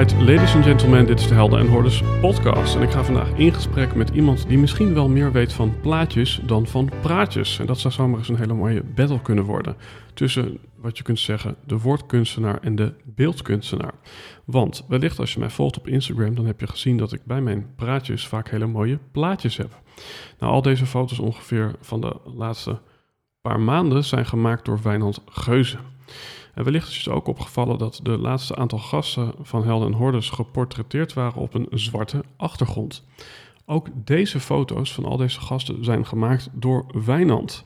Ladies and gentlemen, dit is de Helden en Hordes podcast. En ik ga vandaag in gesprek met iemand die misschien wel meer weet van plaatjes dan van praatjes. En dat zou zomaar eens een hele mooie battle kunnen worden. Tussen, wat je kunt zeggen, de woordkunstenaar en de beeldkunstenaar. Want wellicht als je mij volgt op Instagram, dan heb je gezien dat ik bij mijn praatjes vaak hele mooie plaatjes heb. Nou, al deze foto's ongeveer van de laatste paar maanden zijn gemaakt door Wijnand Geuze. En wellicht is het ook opgevallen dat de laatste aantal gasten van Helden en Hordes geportretteerd waren op een zwarte achtergrond. Ook deze foto's van al deze gasten zijn gemaakt door Wijnand.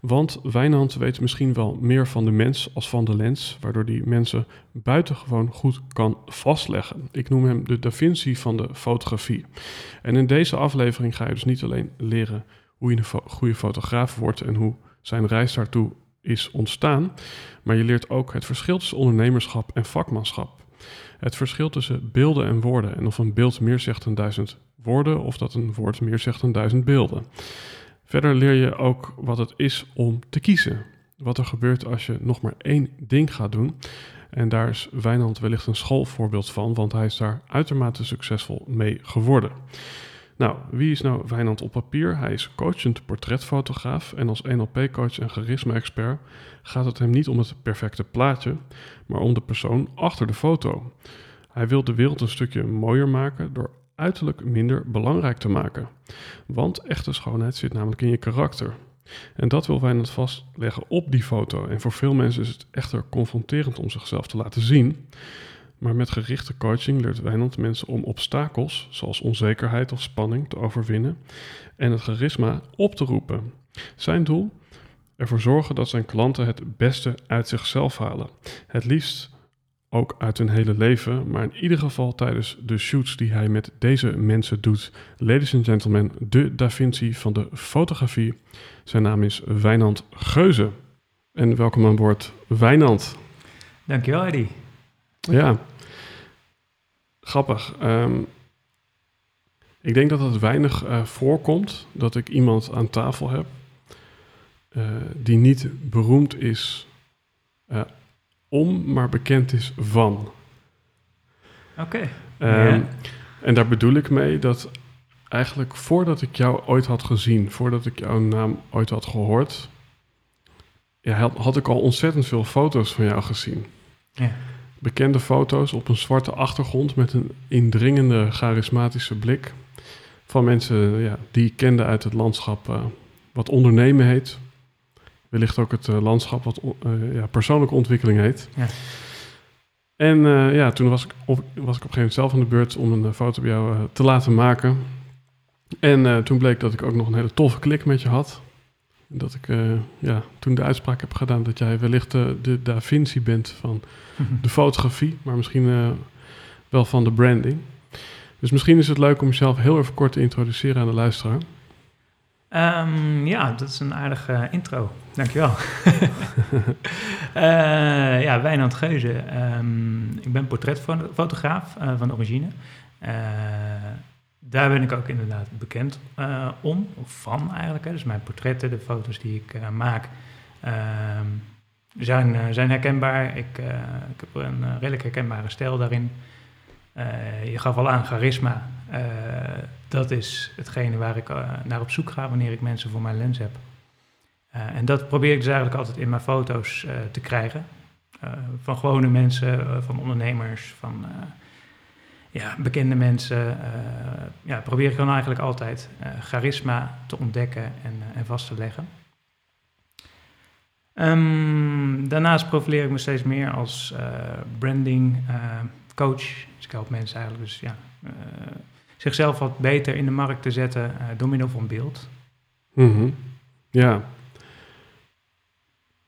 Want Wijnand weet misschien wel meer van de mens als van de lens, waardoor die mensen buitengewoon goed kan vastleggen. Ik noem hem de Da Vinci van de fotografie. En in deze aflevering ga je dus niet alleen leren hoe je een goede fotograaf wordt en hoe zijn reis daartoe is ontstaan, maar je leert ook het verschil tussen ondernemerschap en vakmanschap. Het verschil tussen beelden en woorden en of een beeld meer zegt dan duizend woorden of dat een woord meer zegt dan duizend beelden. Verder leer je ook wat het is om te kiezen. Wat er gebeurt als je nog maar één ding gaat doen. En daar is Wijnand wellicht een schoolvoorbeeld van, want hij is daar uitermate succesvol mee geworden. Nou, wie is nou Wijnand op papier? Hij is coachend portretfotograaf en als NLP-coach en charisma-expert gaat het hem niet om het perfecte plaatje, maar om de persoon achter de foto. Hij wil de wereld een stukje mooier maken door uiterlijk minder belangrijk te maken. Want echte schoonheid zit namelijk in je karakter. En dat wil Wijnand vastleggen op die foto. En voor veel mensen is het echter confronterend om zichzelf te laten zien. Maar met gerichte coaching leert Wijnand mensen om obstakels, zoals onzekerheid of spanning, te overwinnen en het charisma op te roepen. Zijn doel? Ervoor zorgen dat zijn klanten het beste uit zichzelf halen. Het liefst ook uit hun hele leven, maar in ieder geval tijdens de shoots die hij met deze mensen doet. Ladies and gentlemen, de Da Vinci van de fotografie. Zijn naam is Wijnand Geuze. En welkom aan boord, Wijnand. Dankjewel, Eddie. Ja, grappig. Ehm, ik denk dat het weinig uh, voorkomt dat ik iemand aan tafel heb uh, die niet beroemd is uh, om, maar bekend is van. Oké. Okay. Um, yeah. En daar bedoel ik mee dat eigenlijk voordat ik jou ooit had gezien, voordat ik jouw naam ooit had gehoord, ja, had, had ik al ontzettend veel foto's van jou gezien. Ja bekende foto's op een zwarte achtergrond met een indringende, charismatische blik. Van mensen ja, die ik kende uit het landschap uh, wat ondernemen heet. Wellicht ook het uh, landschap wat uh, ja, persoonlijke ontwikkeling heet. Ja. En ja, toen was ik, op, was ik op een gegeven moment zelf aan de beurt om een foto bij jou te laten maken. En toen bleek dat ik ook nog een hele toffe klik met je had. Dat ik uh, ja, toen de uitspraak heb gedaan dat jij wellicht uh, de Da Vinci bent van de fotografie, maar misschien uh, wel van de branding. Dus misschien is het leuk om jezelf heel even kort te introduceren aan de luisteraar. Um, ja, dat is een aardige intro. Dankjewel. ja, Wijnand Geuze. Um, ik ben portretfotograaf van origine daar ben ik ook inderdaad bekend uh, om, of van eigenlijk. Hè. Dus mijn portretten, de foto's die ik uh, maak, uh, zijn, uh, zijn herkenbaar. Ik, ik heb een redelijk herkenbare stijl daarin. je gaf al aan charisma. dat is hetgene waar ik naar op zoek ga wanneer ik mensen voor mijn lens heb. en dat probeer ik dus eigenlijk altijd in mijn foto's te krijgen. van gewone mensen, van ondernemers, van ja, bekende mensen. eh, ja, probeer ik dan eigenlijk altijd eh, charisma te ontdekken en, eh, en vast te leggen. Ehm, daarnaast profileer ik me steeds meer als eh, branding coach. Dus ik help mensen eigenlijk dus ja, zichzelf wat beter in de markt te zetten door middel van beeld. Mhm. Ja.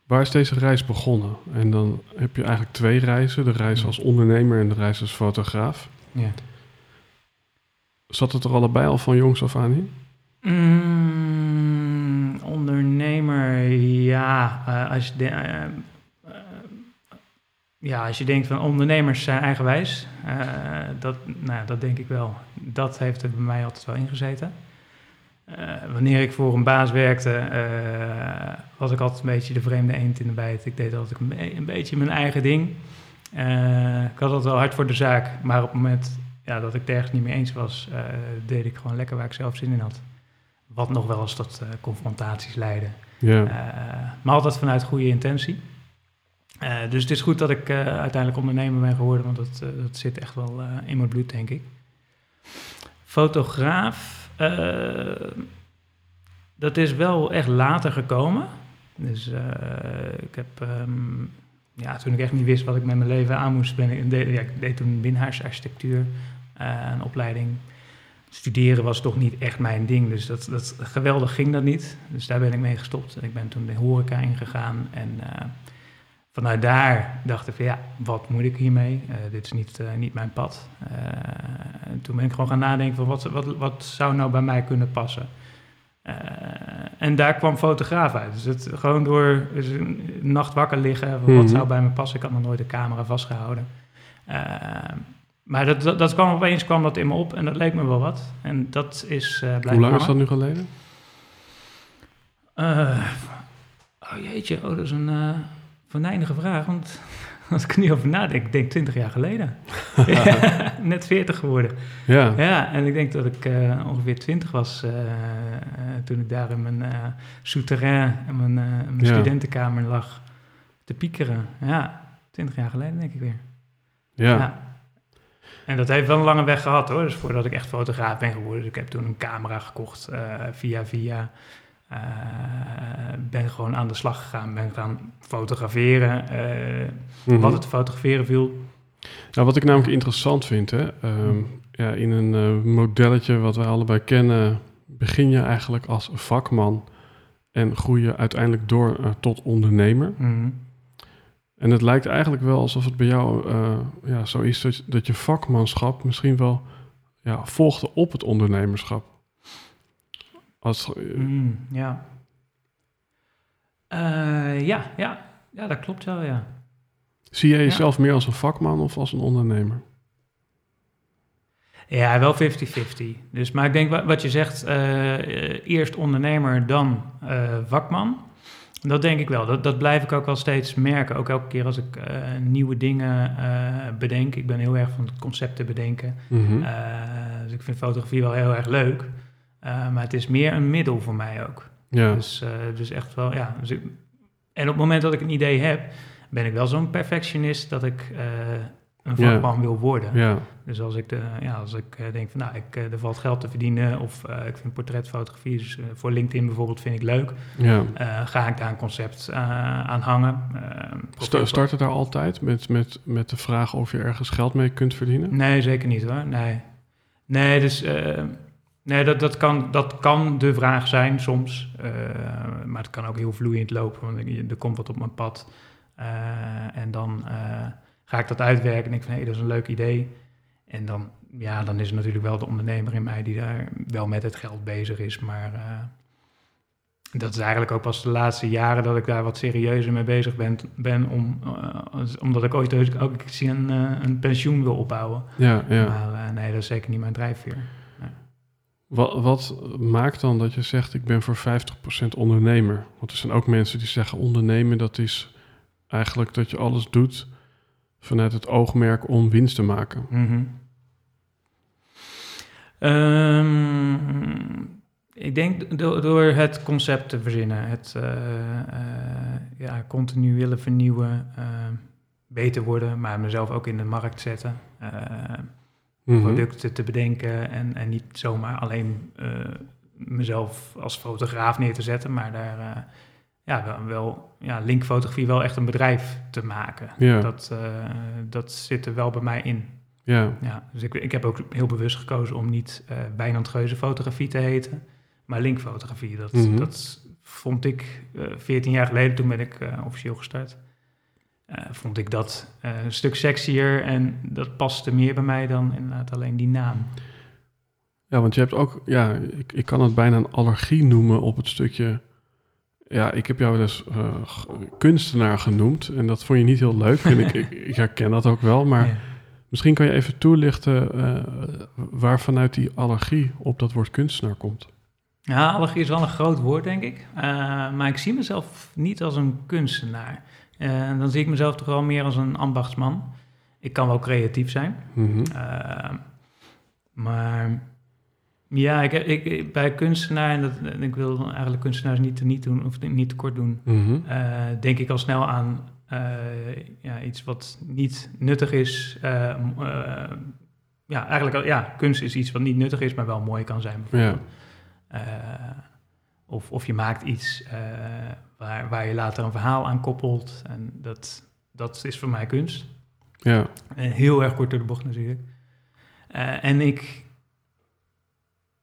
Waar is deze reis begonnen? En dan heb je eigenlijk twee reizen. De reis als ondernemer en de reis als fotograaf. Ja. Zat het er allebei al van jongs af aan in? Mm, ondernemer, ja. eh, als, je de- eh, eh, ja, als je denkt van ondernemers zijn eigenwijs, eh, dat, nou, dat denk ik wel. Dat heeft er bij mij altijd wel ingezeten. Eh, wanneer ik voor een baas werkte, eh, was ik altijd een beetje de vreemde eend in de bijt. Ik deed altijd een, be- een beetje mijn eigen ding. Eh, ik had altijd wel hard voor de zaak, maar op het moment ja, dat ik het ergens niet mee eens was, eh, deed ik gewoon lekker waar ik zelf zin in had. Wat nog wel eens tot eh, confrontaties leidde. Maar altijd vanuit goede intentie. Dus het is goed dat ik uiteindelijk ondernemer ben geworden, want dat, dat zit echt wel in mijn bloed, denk ik. Fotograaf, dat is wel echt later gekomen. Dus ik heb, ehm, ja, toen ik echt niet wist wat ik met mijn leven aan moest, ben ik, deed, ja, ik deed toen binnenhuisarchitectuur, eh, een opleiding studeren was toch niet echt mijn ding. Dus dat, dat, geweldig ging dat niet. Dus daar ben ik mee gestopt. Ik ben toen de horeca ingegaan. En eh, vanuit daar dacht ik van ja, wat moet ik hiermee? Eh, dit is niet, niet mijn pad. En toen ben ik gewoon gaan nadenken van wat, wat, wat zou nou bij mij kunnen passen? Eh, en daar kwam fotograaf uit. Dus het, gewoon door dus een nacht wakker liggen. Wat Mhm. zou bij me passen? Ik had nog nooit de camera vastgehouden. Eh, maar dat, dat, dat kwam opeens kwam dat in me op en dat leek me wel wat. En dat is uh, Hoe lang is dat nu geleden? Oh jeetje, oh, dat is een uh, venijnige vraag. Want als ik er nu over nadenk, ik denk 20 jaar geleden. Net 40 geworden. Ja. Ja, en ik denk dat ik uh, ongeveer 20 was uh, toen ik daar in mijn souterrain, in mijn, mijn Ja. studentenkamer lag te piekeren. Ja, 20 jaar geleden denk ik weer. Ja. Ja. En dat heeft wel een lange weg gehad hoor. Dus voordat ik echt fotograaf ben geworden. Dus ik heb toen een camera gekocht via via. Uh, ben gewoon aan de slag gegaan. Ben gaan fotograferen. Uh, Mhm. Wat het fotograferen viel. Nou, wat ik namelijk interessant vind, hè, um, ja, in een uh, modelletje wat wij allebei kennen, begin je eigenlijk als vakman en groei je uiteindelijk door uh, tot ondernemer. Mm. En het lijkt eigenlijk wel alsof het bij jou uh, ja, zo is dat, dat je vakmanschap misschien wel ja, volgde op het ondernemerschap. Als, mm, ja. Uh, ja, ja. ja, dat klopt wel, ja. Zie jij jezelf ja. meer als een vakman of als een ondernemer? Ja, wel 50-50. Dus, maar ik denk wat, je zegt, uh, eerst ondernemer, dan uh, vakman. Dat denk ik wel. Dat, dat blijf ik ook wel steeds merken. Ook elke keer als ik uh, nieuwe dingen bedenk. Ik ben heel erg van het concepten bedenken. Mm -hmm. dus ik vind fotografie wel heel erg leuk. Maar het is meer een middel voor mij ook. Ja. Dus, dus echt wel, ja. Dus ik, en op het moment dat ik een idee heb, ben ik wel zo'n perfectionist dat ik uh, een vakman wil worden. Ja. Dus als ik, de, ja, als ik denk van nou, ik, er valt geld te verdienen of ik vind portretfotografie dus, voor LinkedIn bijvoorbeeld vind ik leuk, ja. ga ik daar een concept aan hangen. St start het daar altijd met, met, met de vraag of je ergens geld mee kunt verdienen? Nee, zeker niet hoor. Nee, nee dus nee, dat, dat, kan, dat kan de vraag zijn soms, maar het kan ook heel vloeiend lopen, want er komt wat op mijn pad. Uh, en dan uh, ga ik dat uitwerken en denk van, hé, hey, dat is een leuk idee. En dan, ja, dan is het natuurlijk wel de ondernemer in mij die daar wel met het geld bezig is. Maar dat is eigenlijk ook pas de laatste jaren dat ik daar wat serieuzer mee bezig ben. ben om, omdat ik ooit ook een, een pensioen wil opbouwen. Ja, ja. Maar nee, dat is zeker niet mijn drijfveer. Wat, wat, maakt dan dat je zegt, ik ben voor 50% ondernemer? Want er zijn ook mensen die zeggen, ondernemen dat is eigenlijk dat je alles doet vanuit het oogmerk om winst te maken. -hmm. um, ik denk door, het concept te verzinnen, het uh, uh, ja, continu willen vernieuwen, uh, beter worden, maar mezelf ook in de markt zetten. Mhm. producten te bedenken en, en niet zomaar alleen eh, mezelf als fotograaf neer te zetten, maar daar eh, ja, wel, wel ja, linkfotografie wel echt een bedrijf te maken. Ja. Dat, eh, dat zit er wel bij mij in. Ja, Ja, dus ik, ik heb ook heel bewust gekozen om niet Wijnand Geuze fotografie te heten, maar linkfotografie. Dat, Mhm. dat vond ik eh 14 jaar geleden, toen ben ik officieel gestart, eh, vond ik dat eh, een stuk sexier en dat paste meer bij mij dan inderdaad alleen die naam. ja want je hebt ook, ja, ik, ik kan het bijna een allergie noemen op het stukje. Ja, ik heb jou wel eens g- kunstenaar genoemd en dat vond je niet heel leuk. En ik, ik, ik herken dat ook wel, maar Ja. misschien kan je even toelichten waar vanuit die allergie op dat woord kunstenaar komt. Ja, allergie is wel een groot woord, denk ik. Maar ik zie mezelf niet als een kunstenaar. Eh, dan zie ik mezelf toch wel meer als een ambachtsman. Ik kan wel creatief zijn. Mhm. Eh, maar ja, ik, ik, bij kunstenaar, en dat, en ik wil eigenlijk kunstenaars niet, niet doen of niet tekort doen, Mhm. eh, denk ik al snel aan ja, iets wat niet nuttig is. Ja, eigenlijk ja, kunst is iets wat niet nuttig is, maar wel mooi kan zijn. Bijvoorbeeld. Eh, of, of je maakt iets eh, waar, waar je later een verhaal aan koppelt. En dat, dat is voor mij kunst. Ja, En heel erg kort door de bocht natuurlijk. Eh, en ik,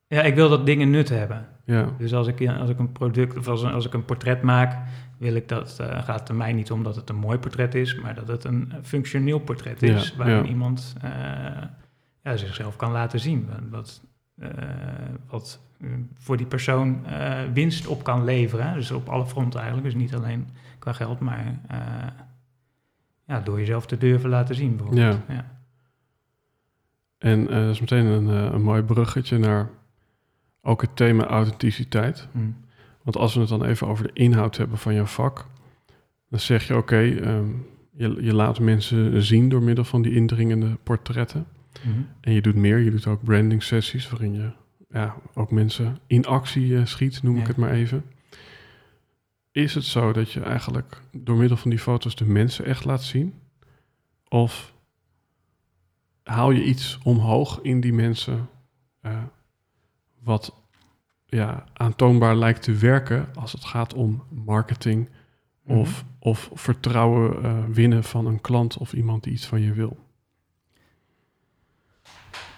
ja, ik wil dat dingen nut hebben. ja, Dus als ik, als ik een product of als, als ik een portret maak, wil ik dat, eh, gaat het er mij niet om dat het een mooi portret is, maar dat het een functioneel portret is, Ja, waarin ja. iemand eh, ja, zichzelf kan laten zien. Wat, eh, wat eh, voor die persoon eh, winst op kan leveren. Dus op alle fronten eigenlijk. Dus niet alleen qua geld, maar eh, ja, door jezelf te durven laten zien. Bijvoorbeeld. Ja. en eh, dat is meteen een, eh, een mooi bruggetje naar ook het thema authenticiteit. Hm. Want als we het dan even over de inhoud hebben van jouw vak, dan zeg je oké, ehm, je, je laat mensen zien door middel van die indringende portretten. Mhm. En je doet meer, je doet ook branding sessies waarin je ja, ook mensen in actie eh, schiet, noem ik het maar even. Is het zo dat je eigenlijk door middel van die foto's de mensen echt laat zien? Of haal je iets omhoog in die mensen eh, wat ja, aantoonbaar lijkt te werken als het gaat om marketing Mhm. of, of vertrouwen eh, winnen van een klant of iemand die iets van je wil?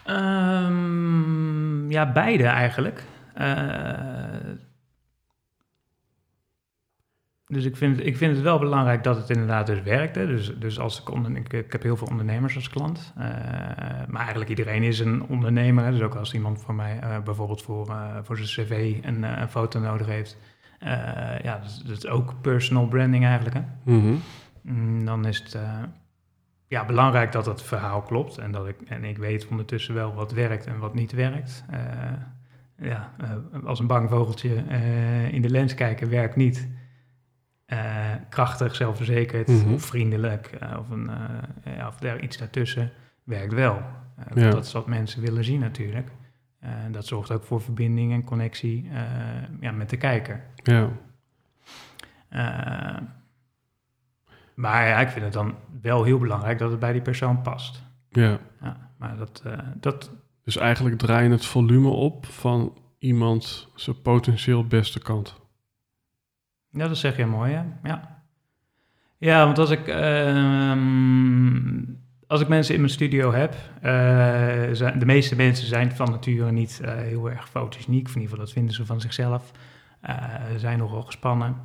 Ehm, ja, beide eigenlijk. Eh, dus ik vind, ik vind het wel belangrijk dat het inderdaad dus werkt. Hè. Dus, dus als ik, onder, ik, ik heb heel veel ondernemers als klant. Eh, maar eigenlijk iedereen is een ondernemer. Hè. Dus ook als iemand voor mij eh, bijvoorbeeld voor, voor zijn cv een, een foto nodig heeft. Ja, dat is, dat is ook personal branding eigenlijk. Hè. Mhm. Mm, dan is het ja, belangrijk dat het verhaal klopt. En, dat ik, en ik weet ondertussen wel wat werkt en wat niet werkt. Eh, ja, eh, als een bang vogeltje eh, in de lens kijken werkt niet. Krachtig, zelfverzekerd Mhm. of vriendelijk of, een, ja, of daar iets daartussen werkt wel. Ja. Dat is wat mensen willen zien natuurlijk. Eh, dat zorgt ook voor verbinding en connectie ja, met de kijker. Ja, maar ja, ik vind het dan wel heel belangrijk dat het bij die persoon past. ja. Ja, maar dat, eh, dat, Dus eigenlijk draai je het volume op van iemand zijn potentieel beste kant. ja, dat zeg je mooi, hè? Ja, ja want als ik, ehm, als ik mensen in mijn studio heb, eh, zijn, de meeste mensen zijn van nature niet eh, heel erg fotogeniek, in ieder geval dat vinden ze van zichzelf. Zijn nogal gespannen.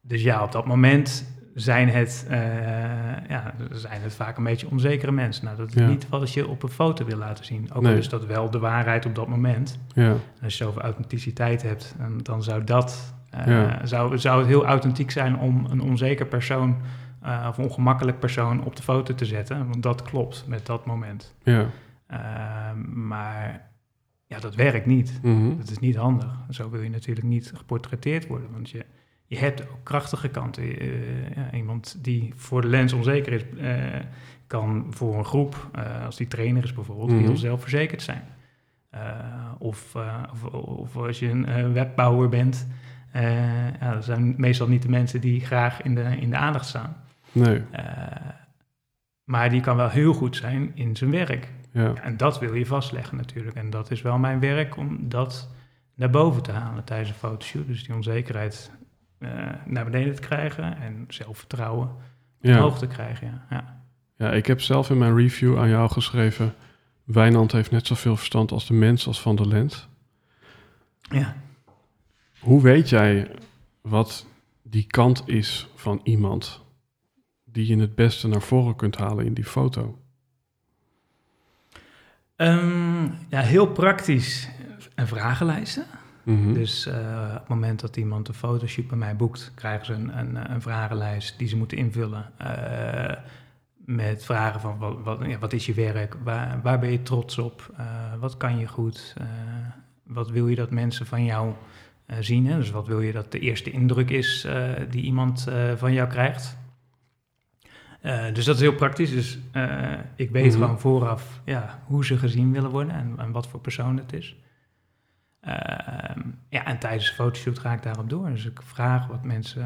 Dus ja, op dat moment zijn het, eh, ja, zijn het vaak een beetje onzekere mensen. Nou, dat is Ja. niet wat je op een foto wil laten zien. Ook Nee. al is dat wel de waarheid op dat moment. Ja, als je zoveel authenticiteit hebt, dan, zou dat... eh, Ja. zou, zou het heel authentiek zijn om een onzeker persoon... eh, of ongemakkelijk persoon op de foto te zetten. Want dat klopt met dat moment. ja. Eh, maar ja, dat werkt niet. Mhm. Dat is niet handig. Zo wil je natuurlijk niet geportretteerd worden. Want je, je hebt ook krachtige kanten. Eh, ja, iemand die voor de lens onzeker is, eh, kan voor een groep, eh, als die trainer is bijvoorbeeld, Mhm. heel zelfverzekerd zijn. Of, of, of als je een webbouwer bent, ja, dat zijn meestal niet de mensen die graag in de, in de aandacht staan. Nee, Maar die kan wel heel goed zijn in zijn werk. Ja. En dat wil je vastleggen natuurlijk. En dat is wel mijn werk om dat naar boven te halen tijdens een fotoshoot. Dus die onzekerheid naar beneden te krijgen en zelfvertrouwen Ja. omhoog te krijgen. Ja. Ja. ja, ik heb zelf in mijn review aan jou geschreven... Wijnand heeft net zoveel verstand als de mens als van de lens. ja. Hoe weet jij wat die kant is van iemand... die je het beste naar voren kunt halen in die foto? Ehm, ja, heel praktisch een vragenlijsten. Mhm. Dus eh, op het moment dat iemand een fotoshoot bij mij boekt, krijgen ze een, een, een vragenlijst die ze moeten invullen. eh, met vragen van wat, wat, ja, wat is je werk, waar, waar ben je trots op, Eh, wat kan je goed, Eh, wat wil je dat mensen van jou eh, zien. Hè? Dus wat wil je dat de eerste indruk is eh, die iemand eh, van jou krijgt. Eh, dus dat is heel praktisch. Dus eh, ik weet Mhm. gewoon vooraf ja, hoe ze gezien willen worden en, en wat voor persoon het is. Ehm, ja, en tijdens de fotoshoot ga ik daarop door. Dus ik vraag wat mensen,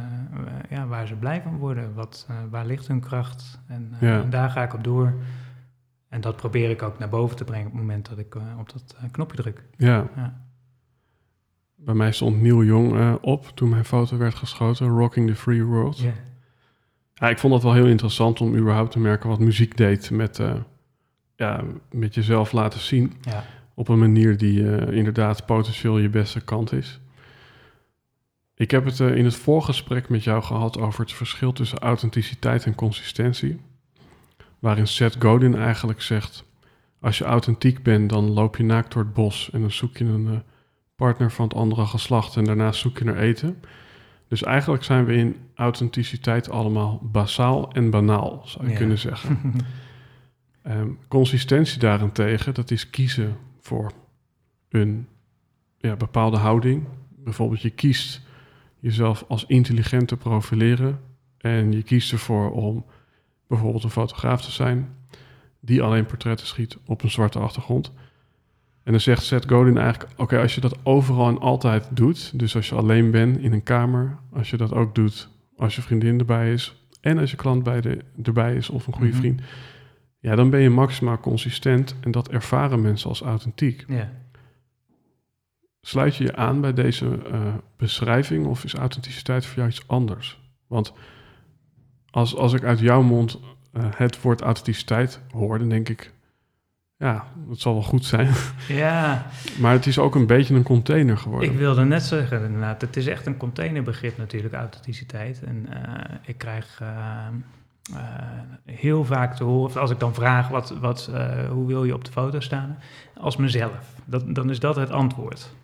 eh, ja, waar ze blij van worden, wat, eh, waar ligt hun kracht. En, eh, Ja. en daar ga ik op door. En dat probeer ik ook naar boven te brengen op het moment dat ik op dat knopje druk. Ja, Ja. bij mij stond Neil Jong op toen mijn foto werd geschoten. Rocking the Free World. Ja. Ja, ik vond dat wel heel interessant om überhaupt te merken wat muziek deed met, ja, met jezelf laten zien. Ja. Op een manier die eh, inderdaad potentieel je beste kant is. Ik heb het eh, in het voorgesprek met jou gehad over het verschil tussen authenticiteit en consistentie. Waarin Seth Godin eigenlijk zegt: Als je authentiek bent, dan loop je naakt door het bos en dan zoek je een eh, partner van het andere geslacht en daarna zoek je naar eten. Dus eigenlijk zijn we in authenticiteit allemaal basaal en banaal, zou je Ja. kunnen zeggen. Ehm, consistentie daarentegen, dat is kiezen voor een ja, bepaalde houding. Bijvoorbeeld je kiest jezelf als intelligent te profileren en je kiest ervoor om bijvoorbeeld een fotograaf te zijn die alleen portretten schiet op een zwarte achtergrond. En dan zegt Seth Godin eigenlijk, oké, als je dat overal en altijd doet, dus als je alleen bent in een kamer, als je dat ook doet als je vriendin erbij is en als je klant bij de, erbij is of een goede Mhm. vriend, ja, dan ben je maximaal consistent en dat ervaren mensen als authentiek. ja. Sluit je je aan bij deze eh, beschrijving of is authenticiteit voor jou iets anders? Want als, als ik uit jouw mond eh, het woord authenticiteit hoor, dan denk ik, ja, dat zal wel goed zijn. ja, maar het is ook een beetje een container geworden. ik wilde net zeggen inderdaad, het is echt een containerbegrip natuurlijk, authenticiteit. En eh, ik krijg eh, heel vaak te horen, of als ik dan vraag, wat, wat, eh, hoe wil je op de foto staan? Als mezelf. Dat, dan is dat het antwoord.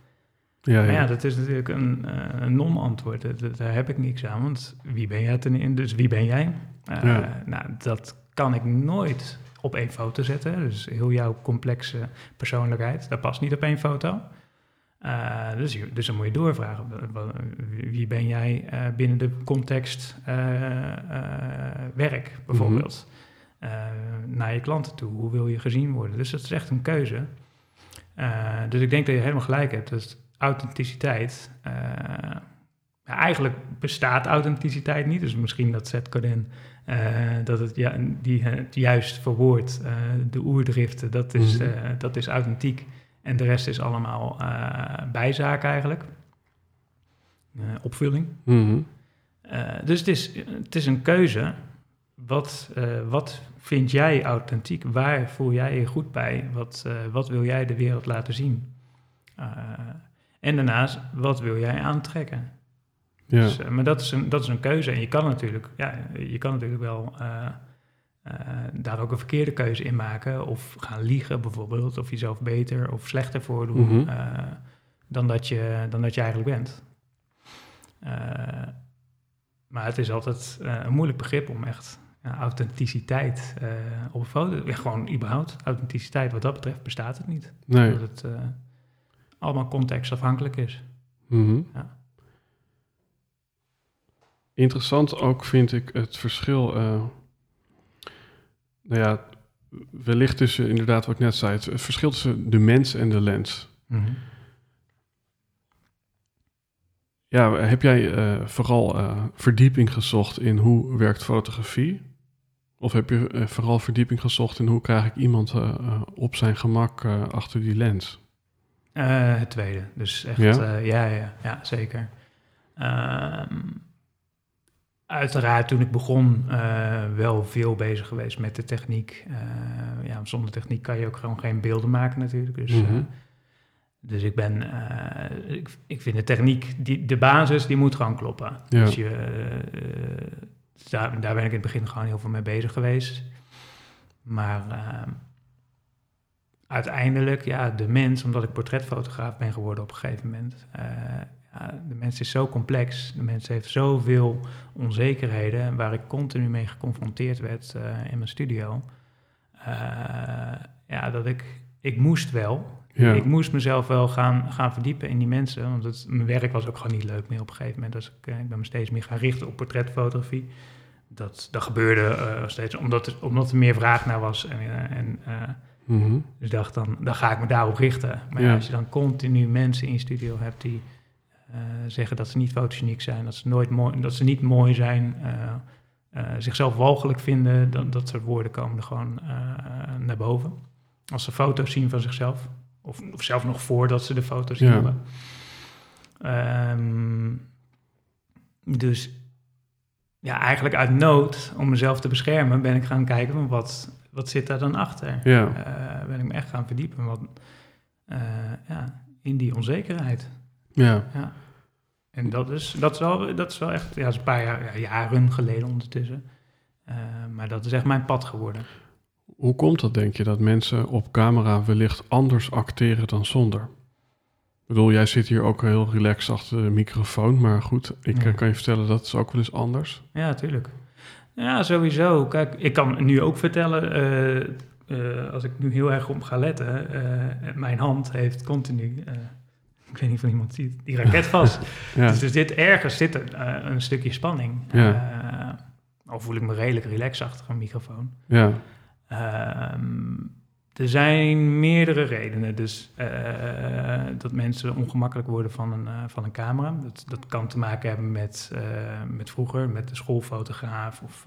ja, Maar ja. ja, dat is natuurlijk een, eh, een non-antwoord. Daar heb ik niks aan, want wie ben jij ten in? Dus wie ben jij? Ja. Nou, dat kan ik nooit op één foto zetten. Dus heel jouw complexe persoonlijkheid, dat past niet op één foto. Eh, dus, dus dan moet je doorvragen. Wie ben jij eh, binnen de context eh, werk, bijvoorbeeld? Eh, naar je klanten toe. Hoe wil je gezien worden? Dus dat is echt een keuze. Dus ik denk dat je helemaal gelijk hebt. Dus authenticiteit. ja, eigenlijk bestaat authenticiteit niet. Dus misschien dat Seth Godin dat het, ja, die het juist verwoordt. de oerdriften, dat is, Mhm. dat is authentiek. En de rest is allemaal eh bijzaak eigenlijk. Eh, opvulling. Mhm. Eh, dus het is, het is een keuze. Wat, wat vind jij authentiek? Waar voel jij je goed bij? Wat, wat wil jij de wereld laten zien? En daarnaast, wat wil jij aantrekken? ja. Dus, maar dat is, een, dat is een keuze. En je kan natuurlijk, ja, je kan natuurlijk wel eh, daar ook een verkeerde keuze in maken. Of gaan liegen bijvoorbeeld. Of jezelf beter of slechter voordoen Mhm. eh, dan, dat je, dan dat je eigenlijk bent. Eh, maar het is altijd een moeilijk begrip om echt ja, authenticiteit op een foto... Ja, gewoon überhaupt authenticiteit, wat dat betreft bestaat het niet. Nee. Dat het allemaal contextafhankelijk is. Mhm. Ja. Interessant ook vind ik het verschil. Nou ja, wellicht tussen inderdaad wat ik net zei, het, het verschil tussen de mens en de lens. Ja, heb jij eh, vooral eh, verdieping gezocht in hoe werkt fotografie? Of heb je eh, vooral verdieping gezocht in hoe krijg ik iemand op zijn gemak achter die lens? Het tweede. Dus echt, Ja? ja, ja, ja, ja, zeker. Ehm, uiteraard toen ik begon eh, wel veel bezig geweest met de techniek. Eh, ja, zonder techniek kan je ook gewoon geen beelden maken natuurlijk. Dus, eh, Mhm. dus ik ben, eh, ik, ik vind de techniek, die, de basis, die moet gewoon kloppen. Ja. Dus je, eh, daar, daar ben ik in het begin gewoon heel veel mee bezig geweest. Maar uiteindelijk, ja, de mens, omdat ik portretfotograaf ben geworden op een gegeven moment. Ja, de mens is zo complex. De mens heeft zoveel onzekerheden waar ik continu mee geconfronteerd werd eh, in mijn studio. Eh, ja, dat ik, ik moest wel. Ja. Ik moest mezelf wel gaan, gaan verdiepen in die mensen. Want het, mijn werk was ook gewoon niet leuk meer op een gegeven moment. Dus ik, eh, ik ben me steeds meer gaan richten op portretfotografie. Dat, dat gebeurde eh, steeds omdat er, omdat er meer vraag naar was. En, en, Mhm. dus ik dacht, dan, dan ga ik me daarop richten. Maar ja, als je dan continu mensen in je studio hebt die zeggen dat ze niet fotogeniek zijn, dat ze, nooit mooi, dat ze niet mooi zijn, eh, eh, zichzelf walgelijk vinden, dat, dat soort woorden komen er gewoon eh, naar boven. Als ze foto's zien van zichzelf, of, of zelf nog voordat ze de foto's zien Ja. hebben. Ehm, dus ja, eigenlijk uit nood om mezelf te beschermen ben ik gaan kijken van wat, wat zit daar dan achter. Ja. Eh, ben ik me echt gaan verdiepen wat, eh, ja, in die onzekerheid. Ja. Ja. En dat is, dat is, wel, dat is wel echt, ja, is een paar jaar, jaren geleden ondertussen. Eh, maar dat is echt mijn pad geworden. Hoe komt dat, denk je, dat mensen op camera wellicht anders acteren dan zonder? Ik bedoel, jij zit hier ook heel relaxed achter de microfoon, maar goed, ik Ja. eh, kan je vertellen dat is ook wel eens anders. Ja, natuurlijk. Ja, sowieso. Kijk, ik kan nu ook vertellen, eh, als ik nu heel erg op ga letten, mijn hand heeft continu, ik weet niet of iemand ziet, die raket vast. Ja, Dus er zit ergens zit er, eh, een stukje spanning. Ja. Eh, al voel ik me redelijk relaxed achter een microfoon. ja, Ehm, er zijn meerdere redenen. Dus eh, dat mensen ongemakkelijk worden van een, van een camera. Dat, dat kan te maken hebben met, met vroeger, met de schoolfotograaf of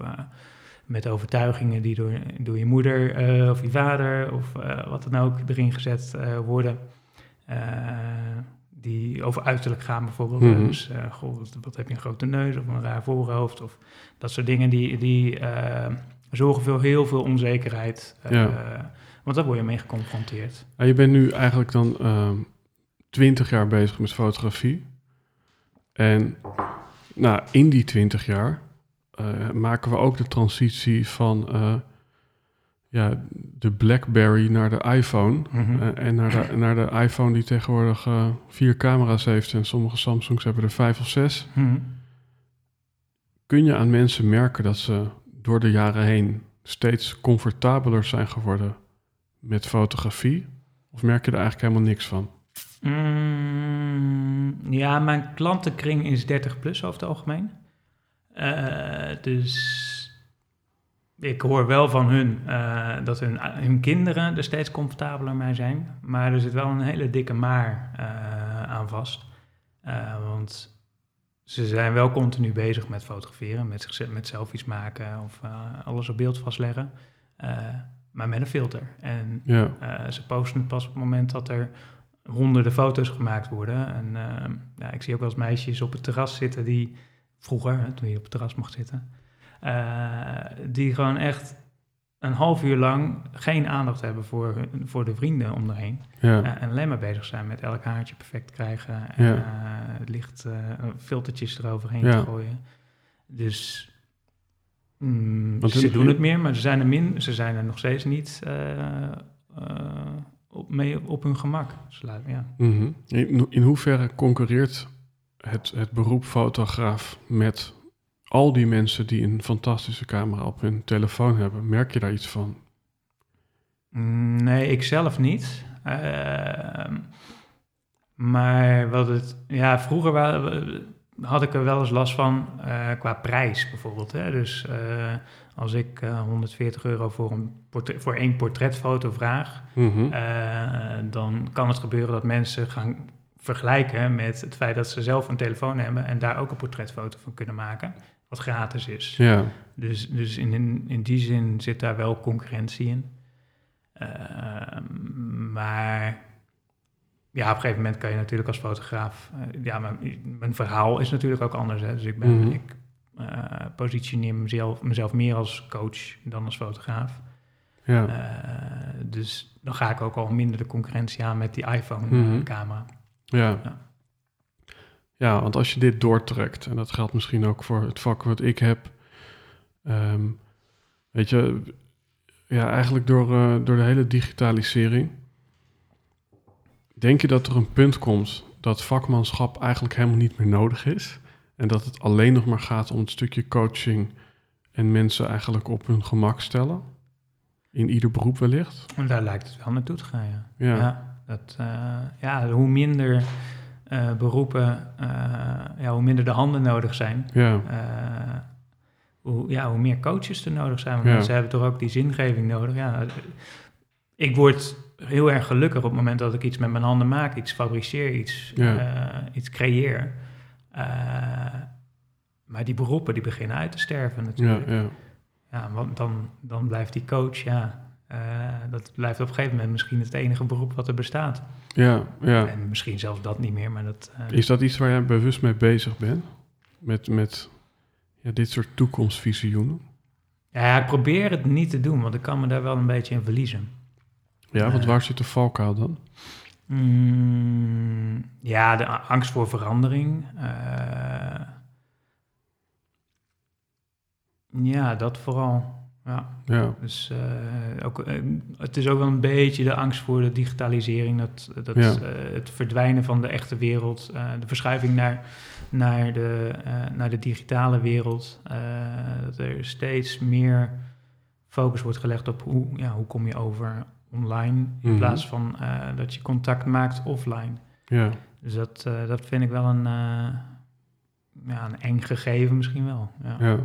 met overtuigingen die door, door je moeder of je vader of wat dan ook erin gezet worden. Eh, die over uiterlijk gaan bijvoorbeeld. Mhm. Dus eh, goh, wat, heb je een grote neus of een raar voorhoofd of dat soort dingen die, die eh, zorgen voor heel veel onzekerheid. Ja. Want daar word je mee geconfronteerd. Je bent nu eigenlijk dan twintig jaar bezig met fotografie. En nou, in die twintig jaar maken we ook de transitie van ja, de BlackBerry naar de iPhone. Mhm. Eh, en naar de, naar de iPhone die tegenwoordig eh, vier camera's heeft en sommige Samsungs hebben er vijf of zes. Mhm. Kun je aan mensen merken dat ze door de jaren heen steeds comfortabeler zijn geworden met fotografie? Of merk je er eigenlijk helemaal niks van? Mm, ja, mijn klantenkring is 30 plus over het algemeen. Eh, dus ik hoor wel van hun eh, dat hun, hun kinderen er steeds comfortabeler mee zijn. Maar er zit wel een hele dikke maar eh, aan vast. Eh, want ze zijn wel continu bezig met fotograferen, met, zichzelf, met selfies maken of alles op beeld vastleggen. Maar met een filter. En Ja, ze posten het pas op het moment dat er honderden foto's gemaakt worden. En ja, ik zie ook wel eens meisjes op het terras zitten die, vroeger, hè, toen je op het terras mocht zitten, die gewoon echt een half uur lang geen aandacht hebben voor, hun- voor de vrienden om er heen. ja, Eh, en alleen maar bezig zijn met elk haartje perfect krijgen en Ja. eh, het licht, eh, filtertjes eroverheen Ja. te gooien. Dus mm, ze doen het meer, maar ze zijn er, min, ze zijn er nog steeds niet eh, eh, op, mee op hun gemak. Ja. Mhm. in, in hoeverre concurreert het, het beroep fotograaf met al die mensen die een fantastische camera op hun telefoon hebben? Merk je daar iets van? Nee, ik zelf niet. Ehm, maar wat het, ja, vroeger had ik er wel eens last van eh, qua prijs bijvoorbeeld. Hè? Dus eh, als ik eh, 140 euro voor, een portret, voor één portretfoto vraag, Mhm. eh, dan kan het gebeuren dat mensen gaan vergelijken met het feit dat ze zelf een telefoon hebben en daar ook een portretfoto van kunnen maken. Wat gratis is. Ja, Dus, dus in, in, in die zin zit daar wel concurrentie in. Ehm, maar ja, op een gegeven moment kan je natuurlijk als fotograaf... eh, ja, mijn, mijn verhaal is natuurlijk ook anders. Hè? Dus ik, ben, Mhm. ik eh, positioneer mezelf, mezelf meer als coach dan als fotograaf. ja. Eh, dus dan ga ik ook al minder de concurrentie aan met die Mhm. iPhone-camera. Ja. Ja. Ja, want als je dit doortrekt, en dat geldt misschien ook voor het vak wat ik heb, ehm, weet je, ja, eigenlijk door, eh, door de hele digitalisering, denk je dat er een punt komt dat vakmanschap eigenlijk helemaal niet meer nodig is en dat het alleen nog maar gaat om het stukje coaching en mensen eigenlijk op hun gemak stellen? In ieder beroep wellicht? En daar lijkt het wel naartoe te gaan, ja. Ja. Ja, dat, eh, ja hoe minder eh, beroepen, eh, ja, hoe minder de handen nodig zijn, Ja, eh, hoe, ja, hoe meer coaches er nodig zijn. Want Ja. mensen hebben toch ook die zingeving nodig. Ja, ik word heel erg gelukkig op het moment dat ik iets met mijn handen maak, iets fabriceer, iets, Ja. iets creëer. Maar die beroepen die beginnen uit te sterven ja, natuurlijk. ja. Ja, want dan, dan blijft die coach, ja, dat blijft op een gegeven moment misschien het enige beroep wat er bestaat. ja, ja. En misschien zelfs dat niet meer, maar dat... eh, Is dat iets waar jij bewust mee bezig bent? Met, met ja, dit soort toekomstvisioenen? ja, ik probeer het niet te doen, want ik kan me daar wel een beetje in verliezen. Ja, want Eh. waar zit de valkuil dan? Mm, ja, de angst voor verandering. eh, ja, dat vooral. Ja. Ja, Dus eh, ook, eh, het is ook wel een beetje de angst voor de digitalisering, dat, dat, Ja. eh, het verdwijnen van de echte wereld, de verschuiving naar, naar, de, naar de digitale wereld. dat er steeds meer focus wordt gelegd op hoe, ja, hoe kom je over online, in Mhm. plaats van dat je contact maakt offline. ja, Dus dat, dat vind ik wel een, ja, een eng gegeven misschien wel. Ja. ja.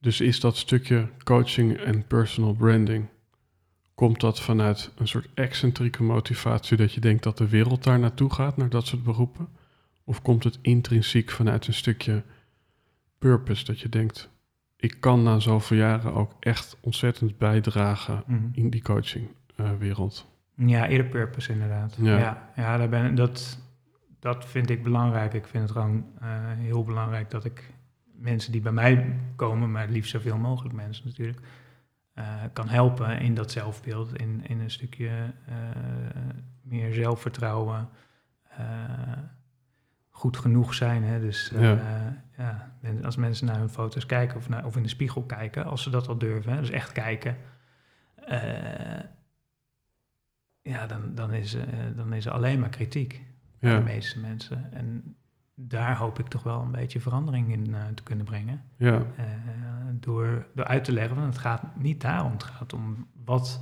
Dus is dat stukje coaching en personal branding, komt dat vanuit een soort excentrieke motivatie dat je denkt dat de wereld daar naartoe gaat, naar dat soort beroepen? Of komt het intrinsiek vanuit een stukje purpose, dat je denkt, ik kan na zoveel jaren ook echt ontzettend bijdragen Mhm. in die coachingwereld? Ja, eerder purpose inderdaad. Ja. Ja, ja, daar ben, dat, dat vind ik belangrijk. Ik vind het gewoon eh, heel belangrijk dat ik mensen die bij mij komen, maar liefst zoveel mogelijk mensen natuurlijk, eh, kan helpen in dat zelfbeeld, in, in een stukje eh, meer zelfvertrouwen, eh, goed genoeg zijn. Hè? Dus Ja. ja, als mensen naar hun foto's kijken of, naar, of in de spiegel kijken, als ze dat al durven, hè? dus echt kijken. ja, dan, dan, is, dan is er alleen maar kritiek bij Ja, de meeste mensen. En daar hoop ik toch wel een beetje verandering in eh, te kunnen brengen. ja, Eh, door, door uit te leggen, want het gaat niet daarom. Het gaat om wat,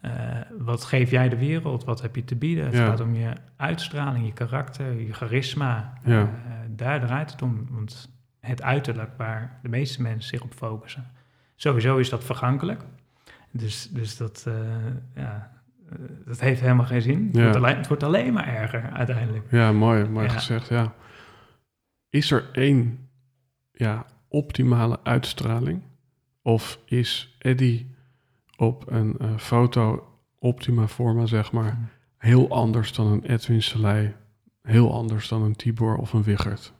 eh, wat geef jij de wereld, wat heb je te bieden. Het Ja. gaat om je uitstraling, je karakter, je charisma. Ja. Daar draait het om, want het uiterlijk waar de meeste mensen zich op focussen. Sowieso is dat vergankelijk. Dus, dus dat, ja, dat heeft helemaal geen zin. Het, Ja. wordt alleen, het wordt alleen maar erger uiteindelijk. ja, mooi, mooi Ja. gezegd, ja. Is er één ja, optimale uitstraling? Of is Eddy op een eh, foto optima forma, zeg maar, heel anders dan een Edwin Selei, heel anders dan een Tibor of een Wiggert?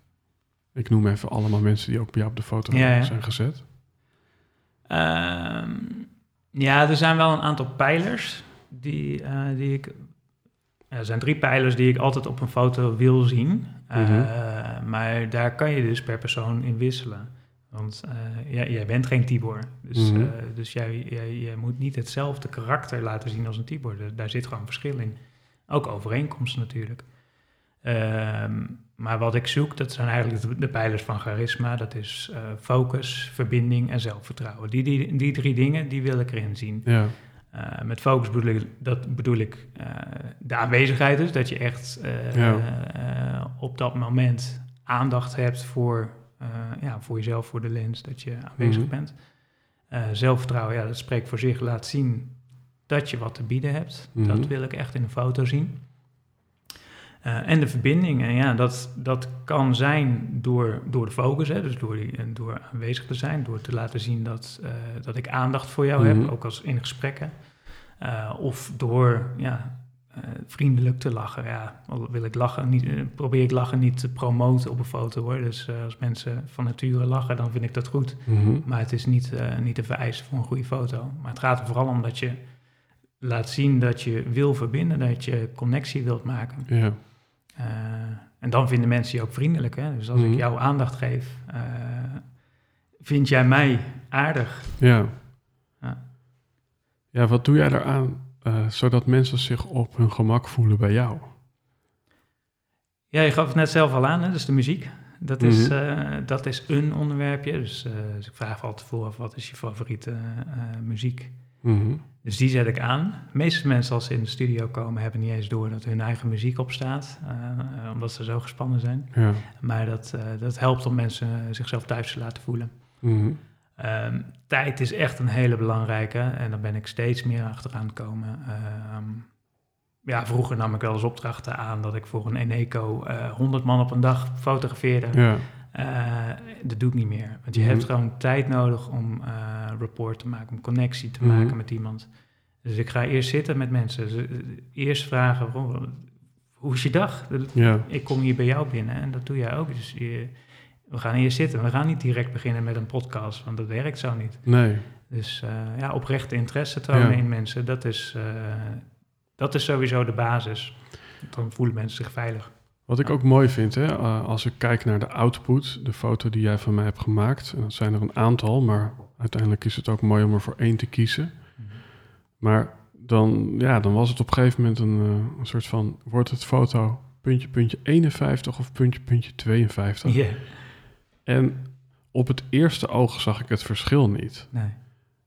Ik noem even allemaal mensen die ook bij jou op de foto Ja, ja. zijn gezet. Ehm, ja, er zijn wel een aantal pijlers die, eh, die ik. Er zijn drie pijlers die ik altijd op een foto wil zien. Eh, Mhm. Maar daar kan je dus per persoon in wisselen. Want eh, jij, jij bent geen Tibor. Dus, eh, dus jij, jij, jij moet niet hetzelfde karakter laten zien als een Tibor. Daar- Daar zit gewoon verschil in. Ook overeenkomsten natuurlijk. Ehm, maar wat ik zoek, dat zijn eigenlijk de, de pijlers van charisma. Dat is focus, verbinding en zelfvertrouwen. Die, die, die drie dingen, die wil ik erin zien. Ja, Eh, met focus bedoel ik, dat bedoel ik eh, de aanwezigheid dus. Dat je echt eh, Ja. op dat moment aandacht hebt voor, ja, voor jezelf, voor de lens. Dat je aanwezig Mhm. bent. Zelfvertrouwen, ja, dat spreekt voor zich. Laat zien dat je wat te bieden hebt. Mhm. Dat wil ik echt in een foto zien. Eh, en de verbinding, en ja, dat, dat kan zijn door, door de focus, hè, dus door, die, door aanwezig te zijn, door te laten zien dat, uh, dat ik aandacht voor jou Mhm. heb, ook als in gesprekken. Uh, of door ja, vriendelijk te lachen. Ja, wil ik lachen, niet, probeer ik lachen niet te promoten op een foto hoor. Dus als mensen van nature lachen, dan vind ik dat goed. Mhm. Maar het is niet, niet te vereisen voor een goede foto. Maar het gaat er vooral om dat je laat zien dat je wil verbinden, dat je connectie wilt maken. Ja. Uh, en dan vinden mensen je ook vriendelijk. Hè? Dus als Mhm. ik jou aandacht geef, uh, vind jij mij aardig. Ja. Ja. Ja, wat doe jij eraan uh, zodat mensen zich op hun gemak voelen bij jou? Ja, je gaf het net zelf al aan, hè? dus de muziek. Dat is, Mhm. dat is een onderwerpje. Dus, dus ik vraag altijd vooraf, wat is je favoriete muziek? Mhm. Dus die zet ik aan. De meeste mensen als ze in de studio komen hebben niet eens door dat hun eigen muziek op staat. Uh, omdat ze zo gespannen zijn. Ja. Maar dat, uh, dat helpt om mensen zichzelf thuis te laten voelen. Mhm. Um, tijd is echt een hele belangrijke. En daar ben ik steeds meer achteraan gekomen. Um, ja, vroeger nam ik wel eens opdrachten aan dat ik voor een Eneco uh, 100 man op een dag fotografeerde. Ja. Uh, dat doe ik niet meer. Want je hebt gewoon tijd nodig om uh, rapport te maken, om connectie te Mhm. maken met iemand. Dus ik ga eerst zitten met mensen. Dus, uh, eerst vragen, oh, hoe is je dag? Ik kom hier bij jou binnen en dat doe jij ook. Dus je, we gaan eerst zitten. We gaan niet direct beginnen met een podcast, want dat werkt zo niet. Nee. Dus uh, ja, oprechte interesse tonen Ja. in mensen, dat is, dat is sowieso de basis. Dan voelen mensen zich veilig. Wat ik ook mooi vind, hè, uh, als ik kijk naar de output, de foto die jij van mij hebt gemaakt, en dat zijn er een aantal, maar uiteindelijk is het ook mooi om er voor één te kiezen. Mhm. Maar dan, ja, dan was het op een gegeven moment een, uh, een soort van, wordt het foto puntje, puntje 51 of puntje, puntje 52? Yeah. En op het eerste oog zag ik het verschil niet. Nee.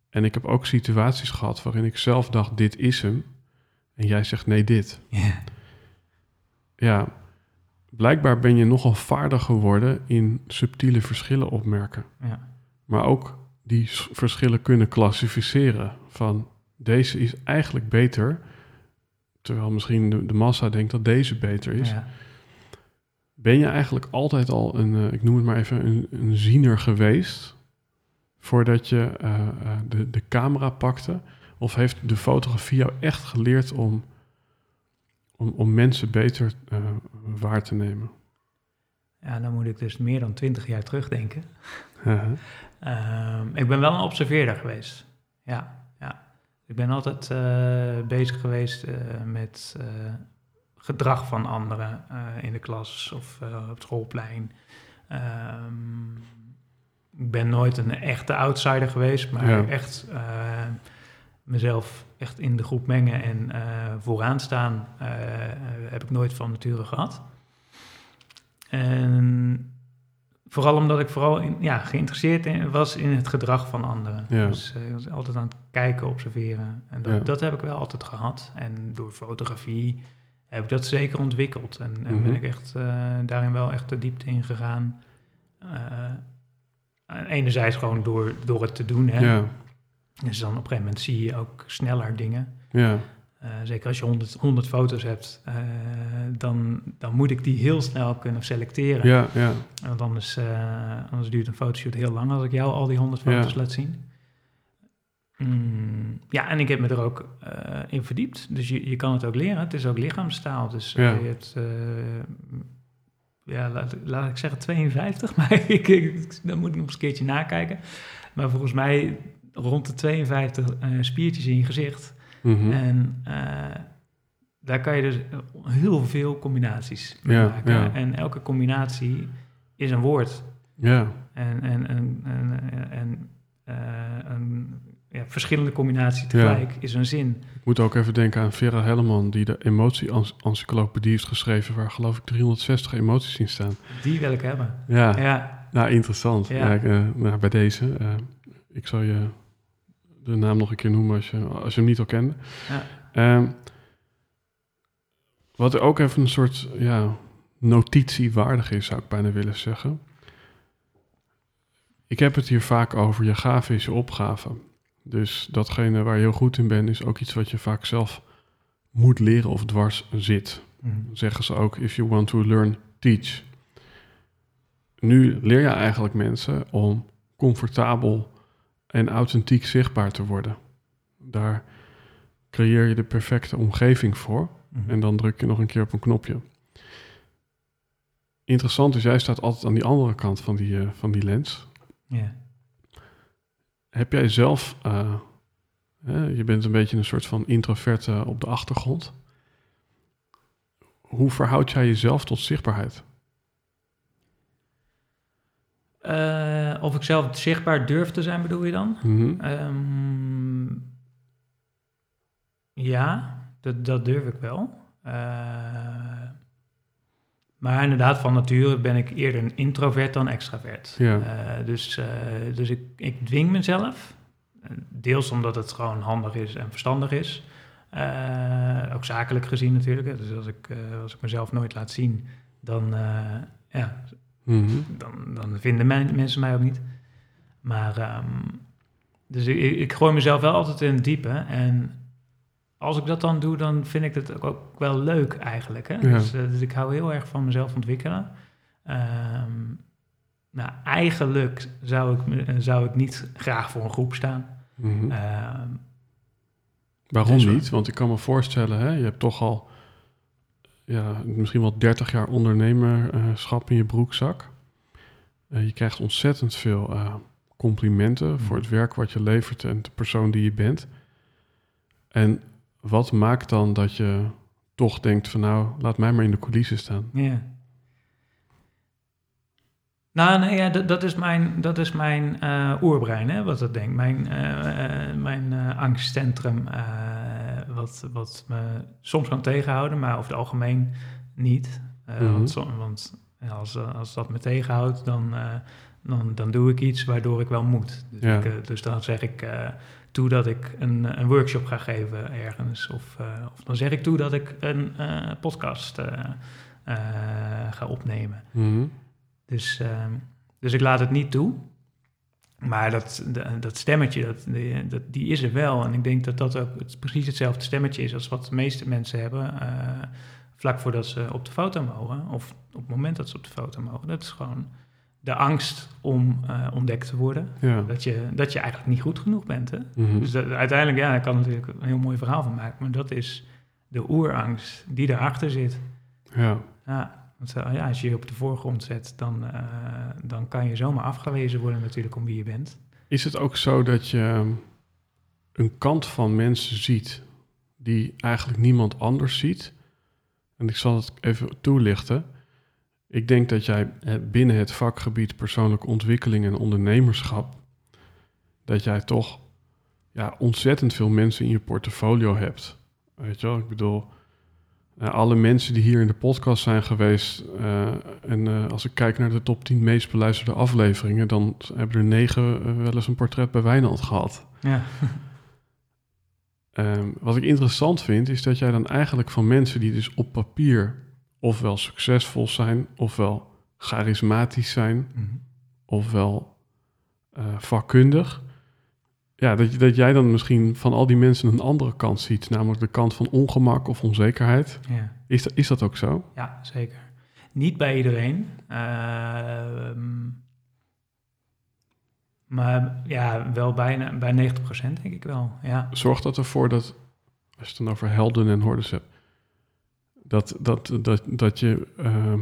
En ik heb ook situaties gehad waarin ik zelf dacht, dit is hem. En jij zegt, nee, dit. Yeah. Ja, blijkbaar ben je nogal vaardig geworden in subtiele verschillen opmerken. Ja. Maar ook die verschillen kunnen klassificeren. Van deze is eigenlijk beter, terwijl misschien de, de massa denkt dat deze beter is. Ja. Ben je eigenlijk altijd al een, uh, ik noem het maar even, een, een ziener geweest voordat je uh, uh, de, de camera pakte? Of heeft de fotografie jou echt geleerd om, om, om mensen beter uh, waar te nemen? Ja, dan moet ik dus meer dan twintig jaar terugdenken. -huh. Uh, ik ben wel een observeerder geweest. Ja, ja. Ik ben altijd uh, bezig geweest uh, met gedrag van anderen in de klas of op het schoolplein. Um, ik ben nooit een echte outsider geweest, maar Ja. echt mezelf echt in de groep mengen en vooraan staan heb ik nooit van nature gehad. En vooral omdat ik vooral in, ja, geïnteresseerd in, was in het gedrag van anderen. Ja. Dus uh, ik was altijd aan het kijken, observeren. En dat, Ja. dat heb ik wel altijd gehad. En door fotografie heb ik dat zeker ontwikkeld. En, en Mhm. ben ik echt uh, daarin wel echt de diepte in gegaan. Uh, enerzijds gewoon door, door het te doen. Hè? Ja, Dus dan op een gegeven moment zie je ook sneller dingen. ja, Uh, zeker als je 100, 100 foto's hebt, uh, dan, dan moet ik die heel snel kunnen selecteren. ja, ja. Want anders, uh, anders duurt een fotoshoot heel lang als ik jou al die 100 foto's Ja. laat zien. Mm, ja, en ik heb me er ook in verdiept. Dus je, je kan het ook leren. Het is ook lichaamstaal. Dus Ja. je hebt, ja, laat, laat ik zeggen 52, maar ik, ik, dan moet ik nog eens een keertje nakijken. Maar volgens mij rond de 52 uh, spiertjes in je gezicht. Mhm. En uh, daar kan je dus heel veel combinaties mee Ja, maken. ja. En elke combinatie is een woord. ja, En, en, en, en, en uh, een ja, verschillende combinatie tegelijk is een zin. Ik moet ook even denken aan Vera Helleman, die de emotie-encyclopedie heeft geschreven, waar geloof ik 360 emoties in staan. Die wil ik hebben. Ja, Ja, nou interessant. Ja. Ik, eh, nou, bij deze, eh, ik zal je de naam nog een keer noemen als je, als je hem niet al kende. ja. Ehm, wat er ook even een soort ja, notitie waardig is, zou ik bijna willen zeggen. Ik heb het hier vaak over, je gave is je opgave. Dus datgene waar je heel goed in bent, is ook iets wat je vaak zelf moet leren of dwars zit. Mhm. Zeggen ze ook, if you want to learn, teach. nu leer je eigenlijk mensen om comfortabel en authentiek zichtbaar te worden. Daar creëer je de perfecte omgeving voor Mhm. en dan druk je nog een keer op een knopje. Interessant is, jij staat altijd aan die andere kant van die, eh, van die lens. Heb jij zelf, eh, hè, je bent een beetje een soort van introvert op de achtergrond. Hoe verhoud jij jezelf tot zichtbaarheid? Eh, of ik zelf zichtbaar durf te zijn, bedoel je dan? Mhm. Ehm, ja, dat, dat durf ik wel. Eh, maar inderdaad, van nature ben ik eerder een introvert dan extravert. Ja. Eh, dus dus ik, ik dwing mezelf. Deels omdat het gewoon handig is en verstandig is. Ook zakelijk gezien natuurlijk. Dus als ik, als ik mezelf nooit laat zien, dan, eh, Mhm. dan, dan vinden men- mensen mij ook niet. Maar, ehm, dus ik, ik gooi mezelf wel altijd in het diepe. En als ik dat dan doe, dan vind ik het ook, wel leuk eigenlijk. Hè? Ja. Dus, eh, dus ik hou heel erg van mezelf ontwikkelen. Ehm, nou, eigenlijk zou ik, zou ik niet graag voor een groep staan. Mhm. Ehm, Waarom dus- niet? Want ik kan me voorstellen, hè, je hebt toch al ja, misschien wel 30 jaar ondernemerschap in je broekzak. Eh, je krijgt ontzettend veel eh, complimenten Mhm. voor het werk wat je levert en de persoon die je bent. En wat maakt dan dat je toch denkt van nou, laat mij maar in de coulissen staan? Ja. Nou, nee, ja, dat, dat is mijn, dat is mijn eh, oerbrein, hè, wat dat denkt. Mijn, mijn angstcentrum, wat, wat me soms kan tegenhouden, maar over het algemeen niet. Eh, Mhm. want want als, eh, als dat me tegenhoudt, dan, eh, dan, dan doe ik iets waardoor ik wel moet. Dus, Ja. ik, dus dan zeg ik toe dat ik een, een workshop ga geven ergens. Of, of dan zeg ik toe dat ik een podcast ga opnemen. Mhm. Dus, ehm, dus ik laat het niet toe. Maar dat, dat stemmetje, dat, die, dat, die is er wel. En ik denk dat dat ook het, precies hetzelfde stemmetje is als wat de meeste mensen hebben. eh, vlak voordat ze op de foto mogen. Of op het moment dat ze op de foto mogen. Dat is gewoon de angst om eh, ontdekt te worden. Ja. Dat je, dat je eigenlijk niet goed genoeg bent. Hè? Mhm. Dus dat, uiteindelijk, ja, ik kan natuurlijk een heel mooi verhaal van maken. Maar dat is de oerangst die erachter zit. ja. Ja, eh, als je je op de voorgrond zet, dan, eh, dan kan je zomaar afgewezen worden natuurlijk om wie je bent. Is het ook zo dat je een kant van mensen ziet die eigenlijk niemand anders ziet? En ik zal het even toelichten. Ik denk dat jij binnen het vakgebied persoonlijke ontwikkeling en ondernemerschap, dat jij toch ja, ontzettend veel mensen in je portfolio hebt. Weet je wel, ik bedoel, eh, alle mensen die hier in de podcast zijn geweest, eh, en eh, als ik kijk naar de top 10 meest beluisterde afleveringen, dan hebben er negen wel eens een portret bij Wijnand gehad. Ja, Ehm, wat ik interessant vind, is dat jij dan eigenlijk van mensen die dus op papier ofwel succesvol zijn, ofwel charismatisch zijn, Mhm. ofwel vakkundig, ja, dat, dat jij dan misschien van al die mensen een andere kant ziet, namelijk de kant van ongemak of onzekerheid. ja. Is dat, is dat ook zo? ja, zeker. Niet bij iedereen. Ehm, maar ja, wel bijna bij 90% denk ik wel. Ja, Zorgt dat ervoor dat, als je het dan over helden en hordes hebt, dat, dat, dat, dat je ehm,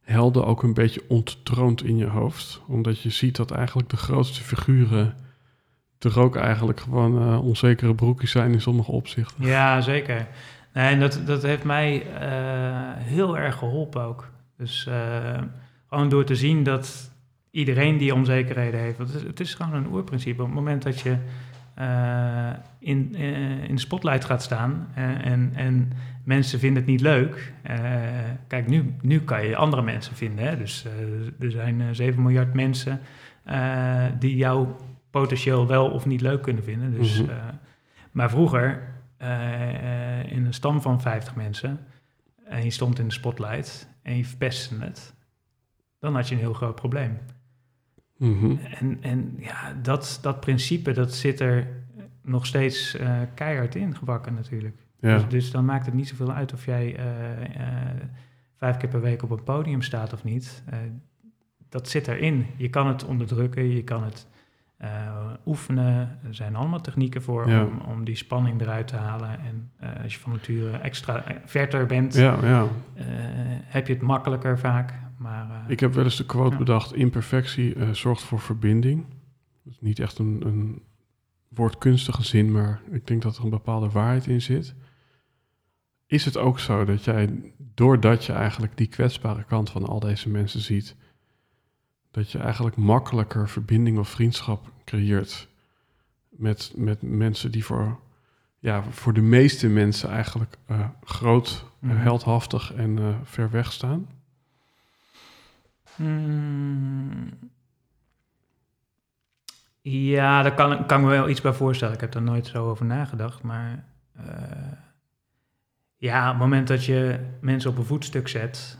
helden ook een beetje onttroont in je hoofd? Omdat je ziet dat eigenlijk de grootste figuren er ook eigenlijk gewoon eh, onzekere broekjes zijn in sommige opzichten. ja zeker. Nee, en dat, dat heeft mij eh, heel erg geholpen ook. Dus eh, gewoon door te zien dat iedereen die onzekerheden heeft. Het, is, het is gewoon een oerprincipe. Op het moment dat je in, in de spotlight gaat staan en, en mensen vinden het niet leuk. kijk, nu, nu kan je andere mensen vinden. Hè? Dus er zijn eh, 7 miljard mensen die jou potentieel wel of niet leuk kunnen vinden. Dus, Mhm. eh, maar vroeger, eh, eh, in een stam van 50 mensen, en je stond in de spotlight en je verpestte het, dan had je een heel groot probleem. Mhm. En, en ja, dat, dat principe, dat zit er nog steeds keihard in gebakken natuurlijk. Ja. Dus, dus dan maakt het niet zoveel uit of jij vijf keer per week op een podium staat of niet. Dat zit erin. Je kan het onderdrukken, je kan het uh, oefenen. Er zijn allemaal technieken voor om, om, die spanning eruit te halen. En uh, als je van nature extra verder bent, ja, ja. Uh, heb je het makkelijker vaak. Maar, Ik heb wel eens de quote bedacht: imperfectie zorgt voor verbinding. Dat is niet echt een, een woordkunstige zin, maar ik denk dat er een bepaalde waarheid in zit. Is het ook zo dat jij, doordat je eigenlijk die kwetsbare kant van al deze mensen ziet, dat je eigenlijk makkelijker verbinding of vriendschap creëert met, met mensen die voor, ja, voor de meeste mensen eigenlijk uh, groot, mm heldhaftig en uh, ver weg staan? Mm. Ja, daar kan, kan ik me wel iets bij voorstellen. Ik heb er nooit zo over nagedacht, maar uh, ja, op het moment dat je mensen op een voetstuk zet,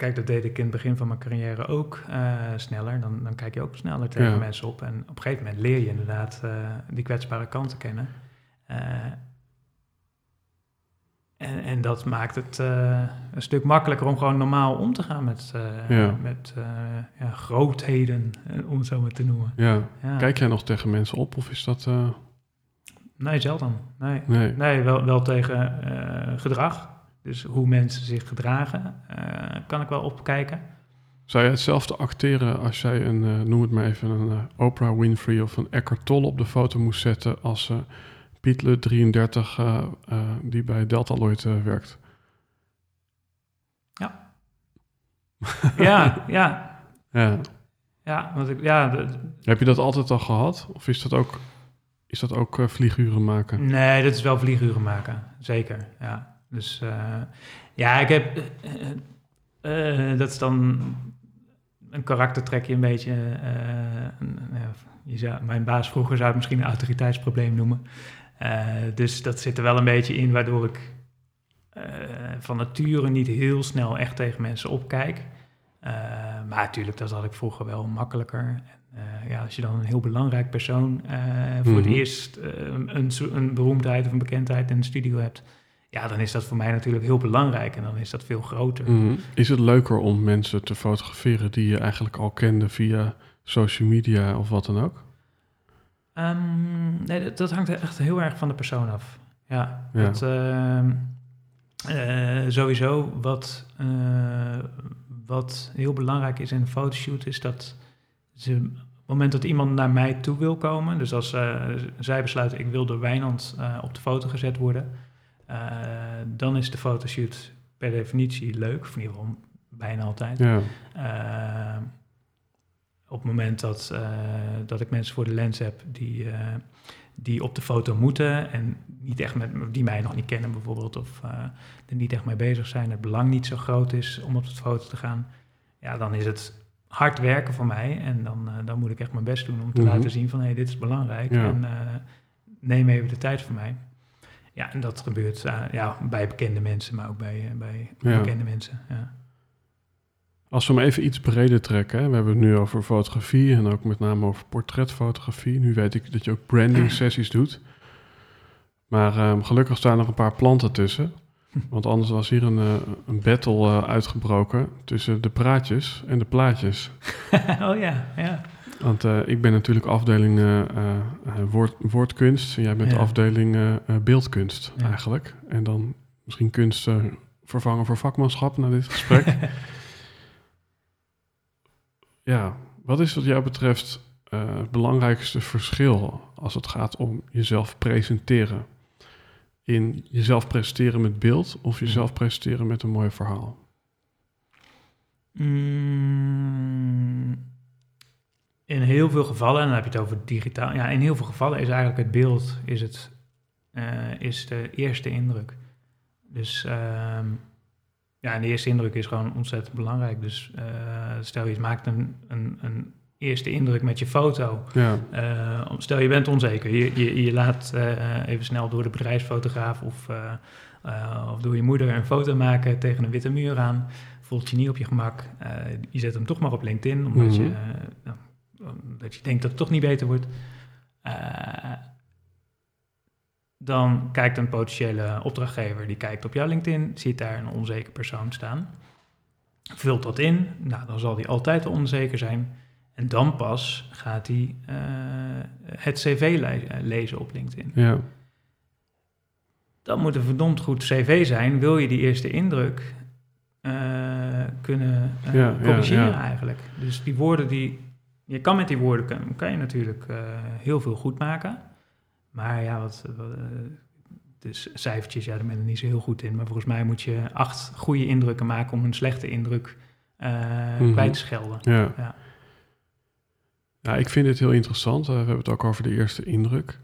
kijk, dat deed ik in het begin van mijn carrière ook uh, sneller. Dan, dan kijk je ook sneller tegen mensen op. En op een gegeven moment leer je inderdaad uh, die kwetsbare kanten kennen. Uh, en, en, dat maakt het een stuk makkelijker om gewoon normaal om te gaan met, ja. met ja, grootheden, om het zo maar te noemen. Ja. Kijk jij nog tegen mensen op of is dat... Nee, zelden. Nee, nee. nee wel, wel tegen gedrag. Dus hoe mensen zich gedragen, uh, kan ik wel opkijken. Zou je hetzelfde acteren als jij een, uh, noem het maar even, een uh, Oprah Winfrey of een Eckhart Tolle op de foto moest zetten als Pietle 33 die bij Deltaloid werkt? Ja. ja, ja. Ja. Ja, want ik, ja. Heb je dat altijd al gehad? Of is dat ook, is dat ook vlieguren maken? Nee, dat is wel vlieguren maken, zeker, ja. Dus uh, ja, ik heb. Uh, dat is dan een karaktertrekje een beetje. Een, je zou, mijn baas vroeger zou het misschien een autoriteitsprobleem noemen. dus dat zit er wel een beetje in, waardoor ik van nature niet heel snel echt tegen mensen opkijk. maar natuurlijk, dat had ik vroeger wel makkelijker. ja, als je dan een heel belangrijk persoon voor het mhm. eerst een, een beroemdheid of een bekendheid in de studio hebt, ja, dan is dat voor mij natuurlijk heel belangrijk en dan is dat veel groter. Mhm. Is het leuker om mensen te fotograferen die je eigenlijk al kende via social media of wat dan ook? Um, nee, dat, hangt echt heel erg van de persoon af. Ja, ja. Dat, uh, uh, sowieso wat, uh, wat heel belangrijk is in een fotoshoot is dat ze op het moment dat iemand naar mij toe wil komen, dus als uh, zij besluiten ik wil door Wijnand op de foto gezet worden, dan is de fotoshoot per definitie leuk, of in ieder geval bijna altijd. Ja. Uh, op het moment dat, uh, dat ik mensen voor de lens heb die, die op de foto moeten en niet echt met, die mij nog niet kennen bijvoorbeeld, of er niet echt mee bezig zijn, het belang niet zo groot is om op de foto te gaan, ja, dan is het hard werken voor mij en dan, dan moet ik echt mijn best doen om te mhm. laten zien van hé, hey, dit is belangrijk ja. en neem even de tijd voor mij. Ja, en dat gebeurt uh, ja, bij bekende mensen, maar ook bij, uh, bij bekende mensen. Ja. Als we hem even iets breder trekken, hè? we hebben het nu over fotografie en ook met name over portretfotografie. Nu weet ik dat je ook branding sessies doet. Maar um, gelukkig staan er nog een paar planten tussen. Want anders was hier een, uh, een battle uitgebroken tussen de praatjes en de plaatjes. oh ja, ja. Want uh, ik ben natuurlijk afdeling uh, woord, woordkunst en jij bent ja. afdeling beeldkunst ja. eigenlijk. En dan misschien kunst vervangen voor vakmanschap na dit gesprek. ja, wat is wat jou betreft het belangrijkste verschil als het gaat om jezelf presenteren? In jezelf presenteren met beeld of jezelf presenteren met een mooi verhaal? Mm in heel veel gevallen, en dan heb je het over digitaal, ja, in heel veel gevallen is eigenlijk het beeld is het, uh, is de eerste indruk. Dus uh, ja, en de eerste indruk is gewoon ontzettend belangrijk. Dus uh, stel je maakt een, een, een, eerste indruk met je foto. Ja. Uh, stel je bent onzeker, je, je, je laat even snel door de bedrijfsfotograaf of, of door je moeder een foto maken tegen een witte muur aan. Voelt je niet op je gemak. je zet hem toch maar op LinkedIn, omdat mm -hmm. je dat je denkt dat het toch niet beter wordt, uh, dan kijkt een potentiële opdrachtgever, die kijkt op jouw LinkedIn, ziet daar een onzeker persoon staan. vult dat in. Nou, dan zal hij altijd onzeker zijn. En dan pas gaat hij eh, het cv le- lezen op LinkedIn. Ja, Dat moet een verdomd goed cv zijn. Wil je die eerste indruk eh, kunnen eh, Ja, ja, corrigeren ja. eigenlijk. Dus die woorden die... Je kan met die woorden kan, je natuurlijk eh, heel veel goed maken. Maar ja, wat... wat dus cijfertjes, ja, daar ben ik niet zo heel goed in. Maar volgens mij moet je acht goede indrukken maken om een slechte indruk Mhm. kwijt te schelden. ja. Ja. Ja, ik vind dit heel interessant. We hebben het ook over de eerste indruk.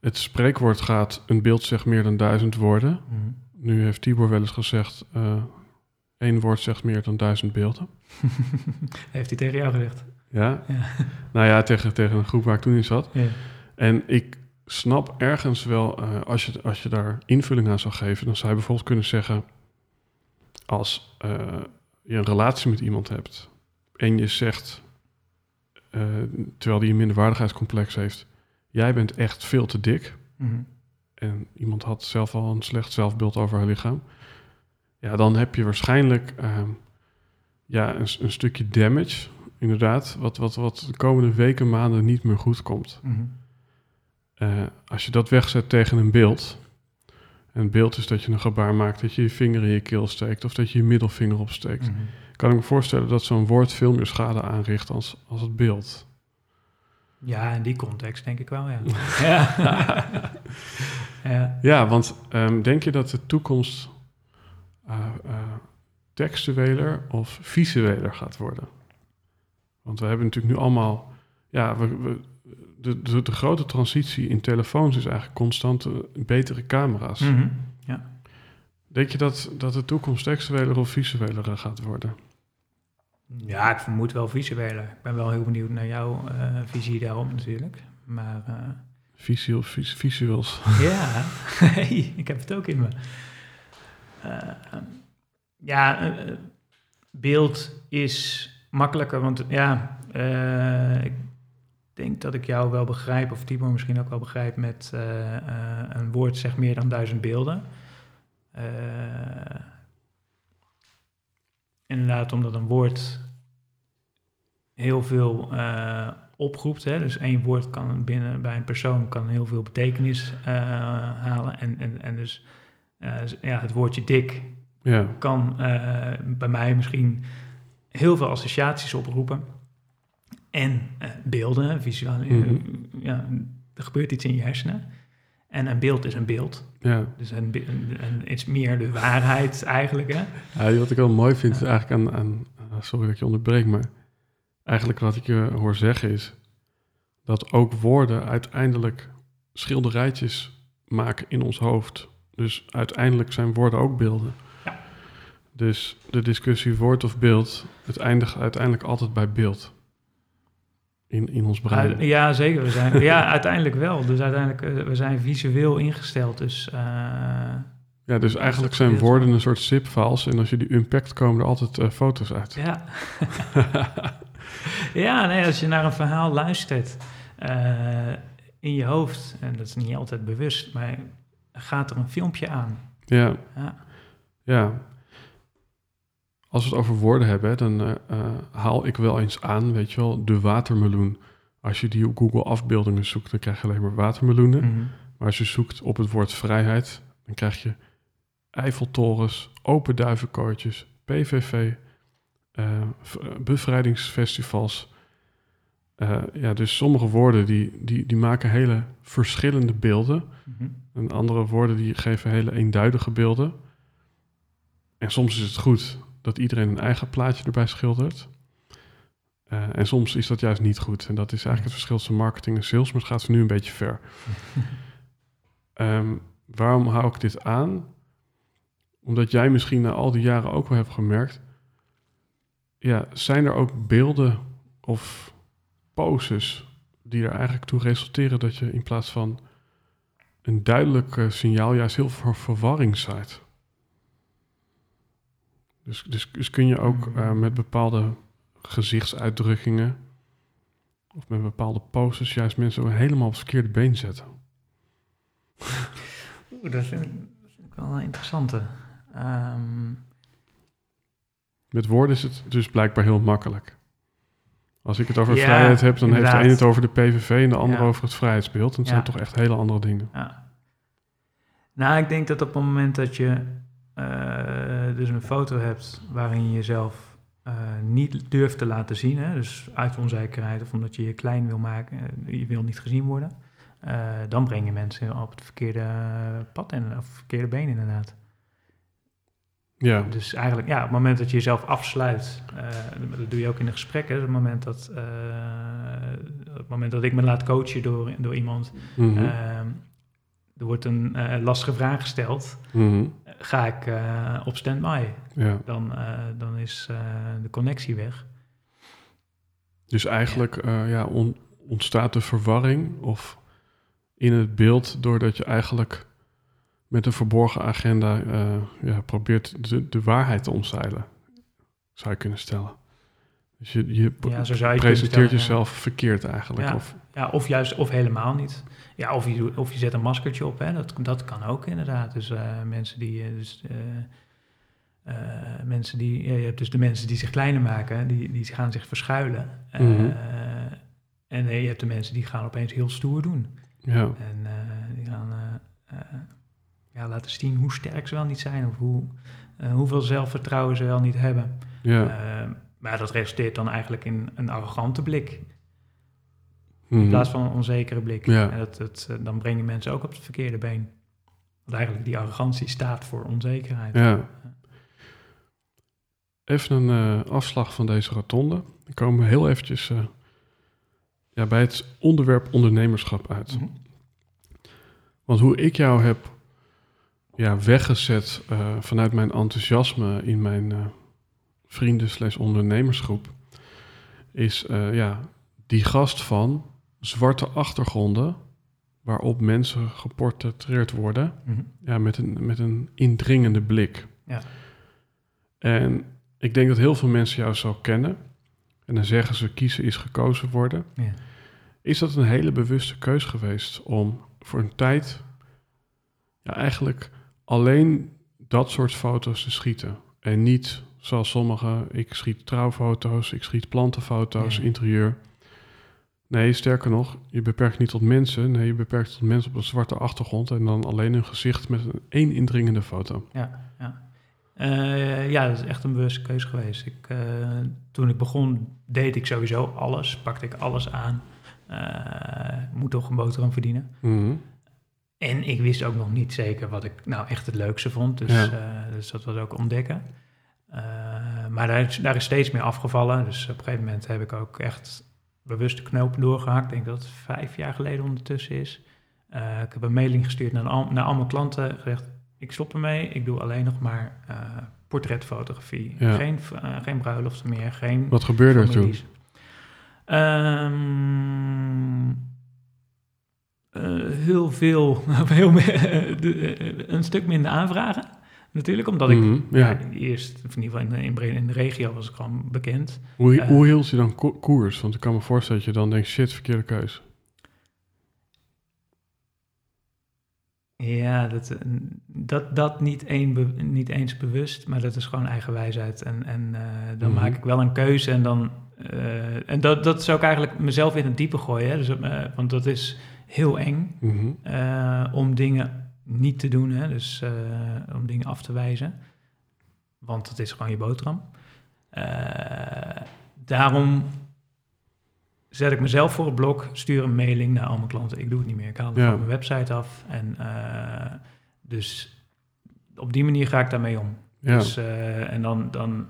Het spreekwoord gaat, een beeld zegt meer dan duizend woorden. Mhm. Nu heeft Tibor wel eens gezegd, één woord zegt meer dan duizend beelden. Heeft hij tegen jou gezegd? Ja? Ja. Nou ja, tegen, tegen een groep waar ik toen in zat. Ja. En ik snap ergens wel, eh, als, je, als je daar invulling aan zou geven, dan zou je bijvoorbeeld kunnen zeggen, als eh, je een relatie met iemand hebt en je zegt, eh, terwijl die een minderwaardigheidscomplex heeft, jij bent echt veel te dik Mhm. en iemand had zelf al een slecht zelfbeeld over haar lichaam, ja, dan heb je waarschijnlijk ehm, ja, een, een stukje damage, inderdaad, wat, wat, wat de komende weken, maanden niet meer goed komt. Mhm. Eh, als je dat wegzet tegen een beeld. En het beeld is dat je een gebaar maakt, dat je je vinger in je keel steekt of dat je je middelvinger opsteekt. Mhm. Kan ik me voorstellen dat zo'n woord veel meer schade aanricht als, als het beeld. Ja, in die context denk ik wel, ja. ja. ja. Ja, want ehm, denk je dat de toekomst eh, eh, textueler of visueler gaat worden? Want we hebben natuurlijk nu allemaal. Ja, we, we- de, de, de grote transitie in telefoons is eigenlijk constant eh, betere camera's. Mhm. Denk je dat, dat de toekomst textueler of visueler gaat worden? Ja, ik vermoed wel visueler. Ik ben wel heel benieuwd naar jouw visie daarop natuurlijk. Maar eh, Visueel, vis, visuals. ja, hey, ik heb het ook in me. Eh, ja, eh, eh, beeld is makkelijker, want ja, ik denk dat ik jou wel begrijp, of Timo misschien ook wel begrijpt, met een woord zegt meer dan duizend beelden. Inderdaad, omdat een woord heel veel oproept. Hè? Dus één woord kan binnen bij een persoon kan heel veel betekenis halen. En, en, en dus ja, het woordje dik Ja, kan eh, bij mij misschien heel veel associaties oproepen. En eh, beelden, visueel. Mhm. ja, er gebeurt iets in je hersenen. En een beeld is een beeld. ja. Dus een, een, een- is meer de waarheid eigenlijk. Hè? ja. Wat ik wel mooi vind, is eigenlijk aan, aan. Sorry dat ik je onderbreek, maar. Eigenlijk wat ik je hoor zeggen is. dat ook woorden uiteindelijk schilderijtjes maken in ons hoofd. Dus uiteindelijk zijn woorden ook beelden. Ja. Dus de discussie woord of beeld. het eindigt uiteindelijk altijd bij beeld. In, in ons brein. Ja, zeker. We zijn, ja, uiteindelijk wel. Dus uiteindelijk, eh, we zijn visueel ingesteld. Dus eh, Ja, dus eigenlijk zijn woorden een soort zip-files. En als je die unpackt, komen er altijd eh, foto's uit. ja. ja, nee, als je naar een verhaal luistert in je hoofd, en dat is niet altijd bewust, maar gaat er een filmpje aan. Ja, Ja. ja. Als we het over woorden hebben, dan eh, eh, haal ik wel eens aan, weet je wel, de watermeloen. Als je die op Google afbeeldingen zoekt, dan krijg je alleen maar watermeloenen. Mhm. Maar als je zoekt op het woord vrijheid, dan krijg je Eiffeltorens, open duivenkooitjes, PVV, eh, bevrijdingsfestivals. Eh, ja, dus sommige woorden die, die, die maken hele verschillende beelden. Mhm. En andere woorden die geven hele eenduidige beelden. En soms is het goed dat iedereen een eigen plaatje erbij schildert. Eh, en soms is dat juist niet goed. En dat is eigenlijk het verschil tussen marketing en sales, maar het gaat nu een beetje ver. Ehm, waarom hou ik dit aan? Omdat jij misschien na al die jaren ook wel hebt gemerkt. Ja, zijn er ook beelden of poses die er eigenlijk toe resulteren dat je in plaats van een duidelijk eh, signaal juist heel veel verwarring zaait? Dus, dus, dus kun je ook eh, met bepaalde gezichtsuitdrukkingen of met bepaalde poses juist mensen helemaal op het verkeerde been zetten. Oeh, dat vind, ik, dat vind ik wel een interessante. Ehm, Met woorden is het dus blijkbaar heel makkelijk. Als ik het over Ja, vrijheid heb, dan heeft de een het over de PVV en de ander Ja. over het vrijheidsbeeld. En Ja. zijn toch echt hele andere dingen. Ja. Nou, ik denk dat op het moment dat je eh, dus een foto hebt waarin je jezelf eh, niet durft te laten zien, hè, dus uit onzekerheid of omdat je je klein wil maken, eh, je wil niet gezien worden, dan breng je mensen op het verkeerde pad en of verkeerde been inderdaad. Ja, Dus eigenlijk, ja, op het moment dat je jezelf afsluit, eh, dat doe je ook in de gesprekken, dus het moment dat, eh, het moment dat ik me laat coachen door, door iemand, Mhm. Ehm, er wordt een eh, lastige vraag gesteld. Mhm. Ga ik op standby? ja. Dan, dan is de connectie weg. Dus eigenlijk ja, on- ontstaat de verwarring of in het beeld doordat je eigenlijk met een verborgen agenda eh, ja, probeert de, de waarheid te omzeilen, zou je kunnen stellen. Dus je, Ja, zo zou je presenteert stellen, jezelf verkeerd eigenlijk. Ja. Of, Ja, of juist, of helemaal niet. Ja, of je, of je zet een maskertje op, hè. Dat, dat kan ook inderdaad. Dus eh, mensen die... eh, dus, mensen die, je hebt dus de mensen die zich kleiner maken, die, die gaan zich verschuilen. Eh, Mhm. en je hebt de mensen die gaan opeens heel stoer doen. ja, En die gaan ja, laten zien hoe sterk ze wel niet zijn of hoe, eh, hoeveel zelfvertrouwen ze wel niet hebben. ja. Eh, maar dat resulteert dan eigenlijk in een arrogante blik Mhm. in plaats van een onzekere blik. Ja. En dat, dat, eh, dan breng je mensen ook op het verkeerde been. Want eigenlijk die arrogantie staat voor onzekerheid. Ja. Even een afslag van deze rotonde. Dan komen we heel eventjes ja, bij het onderwerp ondernemerschap uit. Mhm. Want hoe ik jou heb ja, weggezet eh, vanuit mijn enthousiasme in mijn eh, vrienden slash ondernemersgroep, is eh, ja, die gast van zwarte achtergronden waarop mensen geportretteerd worden Mhm. ja, met, een, met een indringende blik. Ja. En ik denk dat heel veel mensen jou zo kennen. En dan zeggen ze kiezen is gekozen worden. Ja. Is dat een hele bewuste keus geweest om voor een tijd ja, eigenlijk alleen dat soort foto's te schieten? En niet zoals sommigen, ik schiet trouwfoto's, ik schiet plantenfoto's, Ja. interieur. Nee, sterker nog, je beperkt niet tot mensen. Nee, je beperkt tot mensen op een zwarte achtergrond en dan alleen hun gezicht met een één indringende foto. Ja, ja. Eh, ja, dat is echt een bewuste keuze geweest. Ik, eh, toen ik begon, deed ik sowieso alles. Pakte ik alles aan. Eh, moet toch een boterham verdienen. Mhm. En ik wist ook nog niet zeker wat ik nou echt het leukste vond. Dus, Ja. eh, dus dat was ook ontdekken. Eh, maar daar is, daar is steeds meer afgevallen. Dus op een gegeven moment heb ik ook echt bewust de knopen doorgehakt. Ik denk dat het vijf jaar geleden ondertussen is. Eh, ik heb een mailing gestuurd naar, al, naar al mijn klanten. Gezegd, ik stop ermee. Ik doe alleen nog maar portretfotografie. Ja. Geen, geen bruiloften meer. Geen Wat gebeurde er toen? families. Eh, heel veel, heel meer, de- eh, een stuk minder aanvragen. Natuurlijk, omdat ik Mhm, ja. ja, eerst, of in ieder geval in, in, Bre- in de regio was ik gewoon bekend. Hoe, Eh. hoe hield je dan ko- koers? Want ik kan me voorstellen dat je dan denkt, shit, verkeerde keus. Ja, dat, eh, dat, dat niet, een niet eens bewust, maar dat is gewoon eigen wijsheid. En, en eh, dan Mhm. maak ik wel een keuze en dan... eh, en dat, dat is ook eigenlijk mezelf in het diepe gooien. Hè? Dus, eh, want dat is heel eng. Mhm. eh, om dingen niet te doen, hè? dus eh, om dingen af te wijzen. Want het is gewoon je boterham. Eh, daarom zet ik mezelf voor het blok, stuur een mailing naar al mijn klanten. Ik doe het niet meer, ik haal het Ja. van mijn website af. En dus op die manier ga ik daarmee om. Ja. Dus, en dan, dan,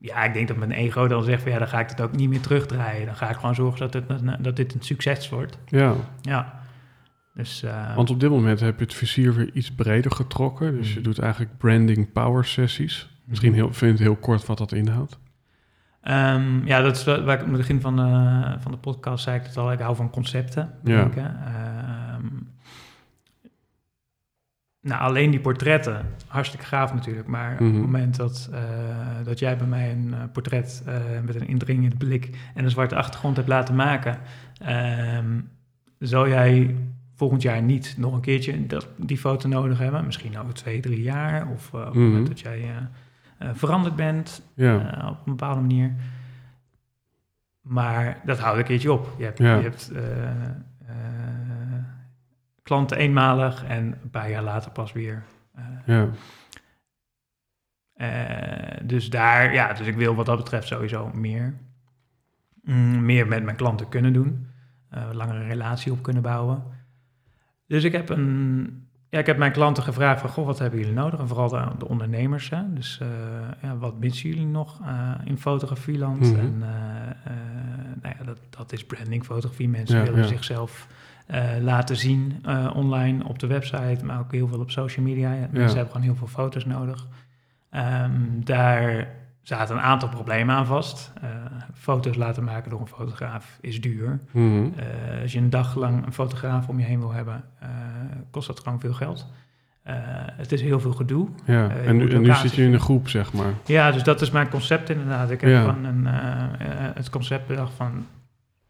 ja, ik denk dat mijn ego dan zegt van ja, dan ga ik het ook niet meer terugdraaien. Dan ga ik gewoon zorgen dat, het, dat dit een succes wordt. ja, Ja. Dus, eh, want op dit moment heb je het vizier weer iets breder getrokken. Dus je Mhm. doet eigenlijk branding power sessies. Misschien heel, vind je het heel kort wat dat inhoudt. Ehm, ja, dat is waar ik aan het begin van, eh, van de podcast zei ik het al. Ik hou van concepten bedenken. Ehm, nou, alleen die portretten, hartstikke gaaf natuurlijk. Maar op Mhm. het moment dat, eh, dat jij bij mij een eh, portret eh, met een indringende blik en een zwarte achtergrond hebt laten maken, ehm, zal jij volgend jaar niet nog een keertje dat, die foto nodig hebben. Misschien over twee, drie jaar. Of op het Mhm. moment dat jij veranderd bent Ja. op een bepaalde manier. Maar dat houdt een keertje op. Je hebt, Ja. je hebt klanten eenmalig en een paar jaar later pas weer. eh, ja. eh, dus daar, ja, dus ik wil wat dat betreft sowieso meer, mm, meer met mijn klanten kunnen doen. eh, een langere relatie op kunnen bouwen. Dus ik heb een, ja, ik heb mijn klanten gevraagd van, goh, wat hebben jullie nodig? En vooral de, de ondernemers, hè? dus ja, wat missen jullie nog in fotografieland? Mhm. En nou ja, dat, dat is brandingfotografie. Mensen Ja, willen ja. zichzelf eh, laten zien eh, online op de website, maar ook heel veel op social media. Ja, Mensen hebben gewoon heel veel foto's nodig. Ehm, daar zaten een aantal problemen aan vast. Eh, foto's laten maken door een fotograaf is duur. Mhm. Als je een dag lang een fotograaf om je heen wil hebben, kost dat gewoon veel geld. Het is heel veel gedoe. ja. en, nu- en zit je in een groep, zeg maar. Ja, dus dat is mijn concept inderdaad. Ik heb Ja. van een, het concept bedacht van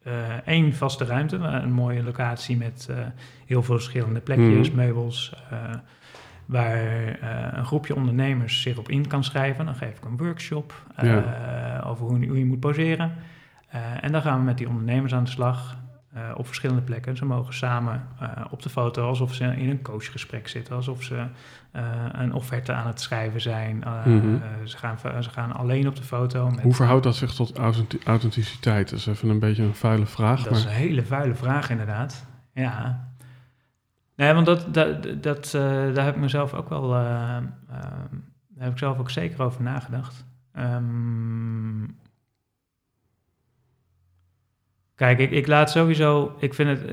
eh, één vaste ruimte, een mooie locatie met eh, heel veel verschillende plekjes, Mhm. meubels, eh, waar een groepje ondernemers zich op in kan schrijven. Dan geef ik een workshop over hoe, hoe je moet poseren. En dan gaan we met die ondernemers aan de slag eh, op verschillende plekken. Ze mogen samen eh, op de foto alsof ze in een coachgesprek zitten, alsof ze eh, een offerte aan het schrijven zijn. Mhm. ze, gaan, ze gaan alleen op de foto. Met, Hoe verhoudt dat zich tot authenti- authenticiteit? Dat is even een beetje een vuile vraag. dat is een hele vuile vraag, inderdaad. Ja. Nee, want dat, dat, dat, daar heb ik mezelf ook wel. eh, ehm, daar heb ik zelf ook zeker over nagedacht. Ehm, kijk, ik, ik laat sowieso. Ik vind, het,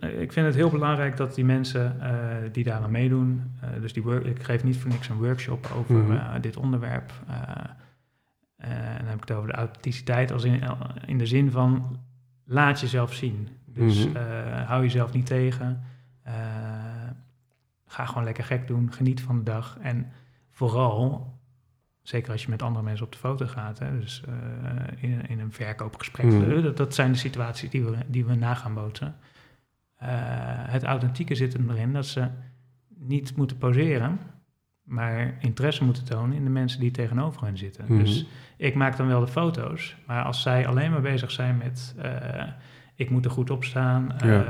eh, ik vind het heel belangrijk dat die mensen eh, die daar aan meedoen. eh, dus die work, ik geef niet voor niks een workshop over Mhm. dit onderwerp. en dan heb ik het over de authenticiteit als in, in de zin van laat jezelf zien. Dus Mhm. hou jezelf niet tegen. Ga gewoon lekker gek doen. Geniet van de dag. En vooral, zeker als je met andere mensen op de foto gaat, hè, dus eh, in, in een verkoopgesprek, Mhm. eh, dat, dat zijn de situaties die we, die we na gaan bootsen. Eh, het authentieke zit hem erin dat ze niet moeten poseren, maar interesse moeten tonen in de mensen die tegenover hen zitten. Mhm. Dus ik maak dan wel de foto's, maar als zij alleen maar bezig zijn met ik moet er goed op staan, Ja.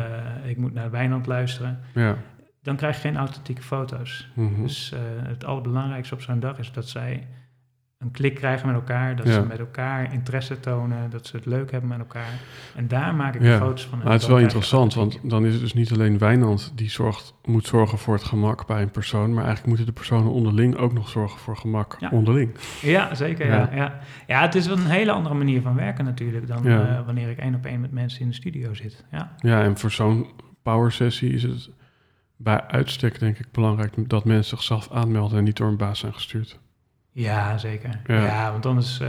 ik moet naar Wijnand luisteren, ja. dan krijg je geen authentieke foto's. Mhm. Dus het allerbelangrijkste op zo'n dag is dat zij een klik krijgen met elkaar, dat Ja. ze met elkaar interesse tonen, dat ze het leuk hebben met elkaar. En daar maak ik Ja. de foto's van. Maar het is wel interessant, want dan is het dus niet alleen Wijnand die zorgt, moet zorgen voor het gemak bij een persoon, maar eigenlijk moeten de personen onderling ook nog zorgen voor gemak Ja. onderling. Ja, zeker. Ja. Ja. Ja. Het is wel een hele andere manier van werken natuurlijk dan eh, wanneer ik één op één met mensen in de studio zit. Ja, Ja, en voor zo'n power sessie is het bij uitstek denk ik belangrijk dat mensen zichzelf aanmelden en niet door een baas zijn gestuurd. Ja zeker. Ja. Ja, want anders... eh,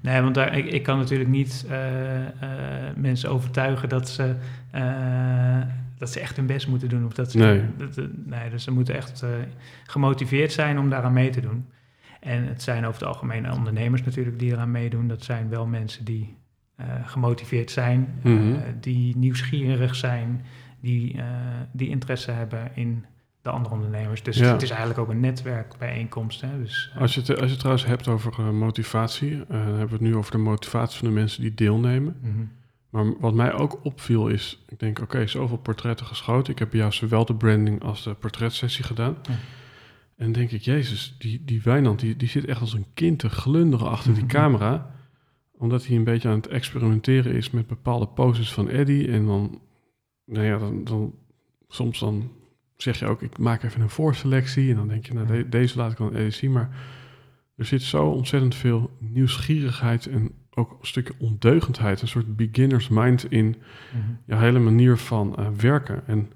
nee, want daar, ik, ik kan natuurlijk niet eh, eh, mensen overtuigen dat ze, dat ze echt hun best moeten doen. Of dat ze, Nee. dat, nee, dus ze moeten echt gemotiveerd zijn om daaraan mee te doen. En het zijn over het algemeen ondernemers natuurlijk die eraan meedoen. Dat zijn wel mensen die gemotiveerd zijn, Mhm. die nieuwsgierig zijn, die, die interesse hebben in de andere ondernemers. Dus Ja. het is eigenlijk ook een netwerkbijeenkomst. Hè? Dus, eh, Als je het, als je het trouwens hebt over eh, motivatie, eh, dan hebben we het nu over de motivatie van de mensen die deelnemen. mhm. Maar wat mij ook opviel is, ik denk, oké, zoveel portretten geschoten. Ik heb jou zowel de branding als de portretsessie gedaan. Ja. En denk ik, jezus, die, die Wijnand, die, die zit echt als een kind te glunderen achter die camera. Omdat hij een beetje aan het experimenteren is met bepaalde poses van Eddie. En dan, nou ja, dan, dan soms dan zeg je ook, ik maak even een voorselectie. En dan denk je, nou, de- deze laat ik dan zien. Maar er zit zo ontzettend veel nieuwsgierigheid en ook een stukje ondeugendheid. Een soort beginner's mind in Mhm. je hele manier van eh, werken. En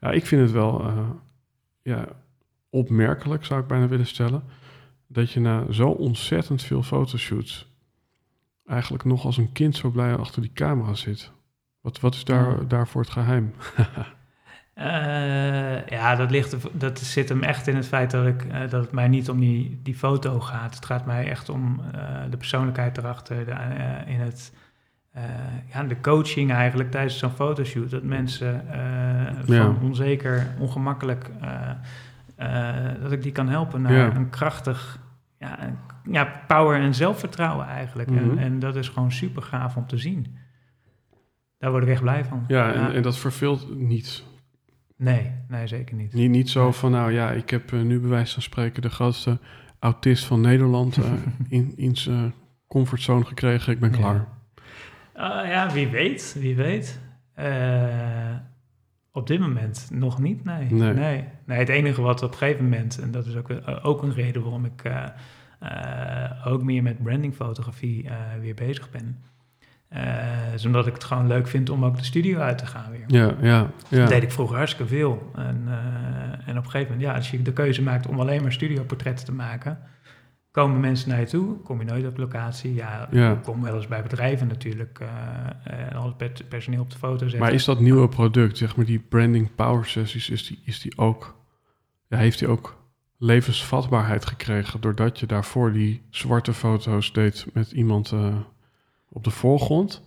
ja, ik vind het wel eh, ja, opmerkelijk, zou ik bijna willen stellen, dat je na zo ontzettend veel fotoshoots eigenlijk nog als een kind zo blij achter die camera zit. Wat, wat is daar, daarvoor het geheim? Eh, ja, dat, ligt, dat zit hem echt in het feit dat, ik, eh, dat het mij niet om die, die foto gaat. Het gaat mij echt om eh, de persoonlijkheid erachter, de, in het, ja, de coaching eigenlijk tijdens zo'n fotoshoot. Dat mensen van Ja. onzeker, ongemakkelijk, dat ik die kan helpen naar Ja. een krachtig, ja, ja, power en zelfvertrouwen eigenlijk. Mhm. en, en dat is gewoon super gaaf om te zien. Daar word ik echt blij van. Ja, en, en dat verveelt niet. Nee, nee, zeker niet. Niet, niet zo van, nou ja, ik heb eh, nu bij wijze van spreken de grootste autist van Nederland eh, in, in zijn comfortzone gekregen. Ik ben Ja. klaar. Ah, ja, wie weet, wie weet. Eh, op dit moment nog niet, nee. Nee. nee. Nee, het enige wat op een gegeven moment, en dat is ook, eh, ook een reden waarom ik eh, eh, ook meer met brandingfotografie eh, weer bezig ben. Eh, is omdat ik het gewoon leuk vind om ook de studio uit te gaan weer. Ja, ja, ja. Dat deed ik vroeger hartstikke veel. En, eh, en op een gegeven moment, ja, als je de keuze maakt om alleen maar studioportretten te maken, komen mensen naar je toe, kom je nooit op locatie. Ja, Ja. ik kom wel eens bij bedrijven natuurlijk, eh, en al het per- personeel op de foto zetten. Maar is dat nieuwe product, zeg maar die branding power sessies, is die, is die ook, ja, heeft die ook levensvatbaarheid gekregen doordat je daarvoor die zwarte foto's deed met iemand op de voorgrond?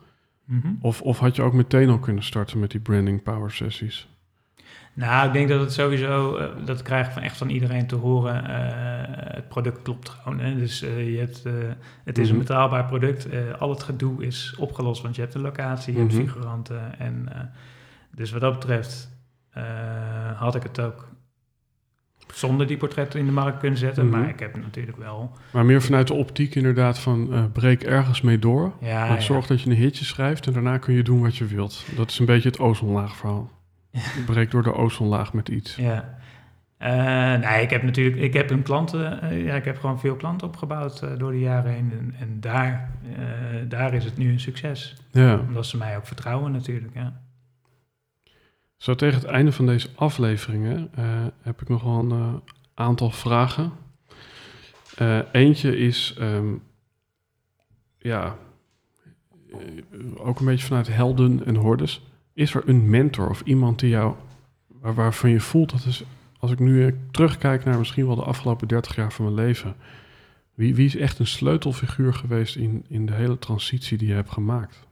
Mhm. Of, of had je ook meteen al kunnen starten met die branding power sessies? Nou, ik denk dat het sowieso, eh, dat krijg ik van echt van iedereen te horen, eh, het product klopt gewoon. Hè? Dus eh, je hebt, het is Mhm. een betaalbaar product, al het gedoe is opgelost, want je hebt de locatie, je Mhm. hebt figuranten. En, dus wat dat betreft had ik het ook zonder die portretten in de markt kunnen zetten, Mhm. maar ik heb natuurlijk wel... Maar meer vanuit de optiek inderdaad van eh, breek ergens mee door. Ja, maar ja. zorg dat je een hitje schrijft en daarna kun je doen wat je wilt. Dat is een beetje het ozonlaagverhaal. Breek door de ozonlaag met iets. Ja. Eh, nee, ik heb natuurlijk, ik heb een klanten, eh, ja, ik heb gewoon veel klanten opgebouwd door de jaren heen. En, en daar, daar is het nu een succes. Ja. Omdat ze mij ook vertrouwen natuurlijk, ja. Zo tegen het einde van deze afleveringen eh, heb ik nog wel een eh, aantal vragen. Eh, eentje is, ehm, ja, ook een beetje vanuit helden en hordes. Is er een mentor of iemand die jou, waar, waarvan je voelt dat is, als ik nu terugkijk naar misschien wel de afgelopen 30 jaar van mijn leven, wie, wie is echt een sleutelfiguur geweest in, in de hele transitie die je hebt gemaakt?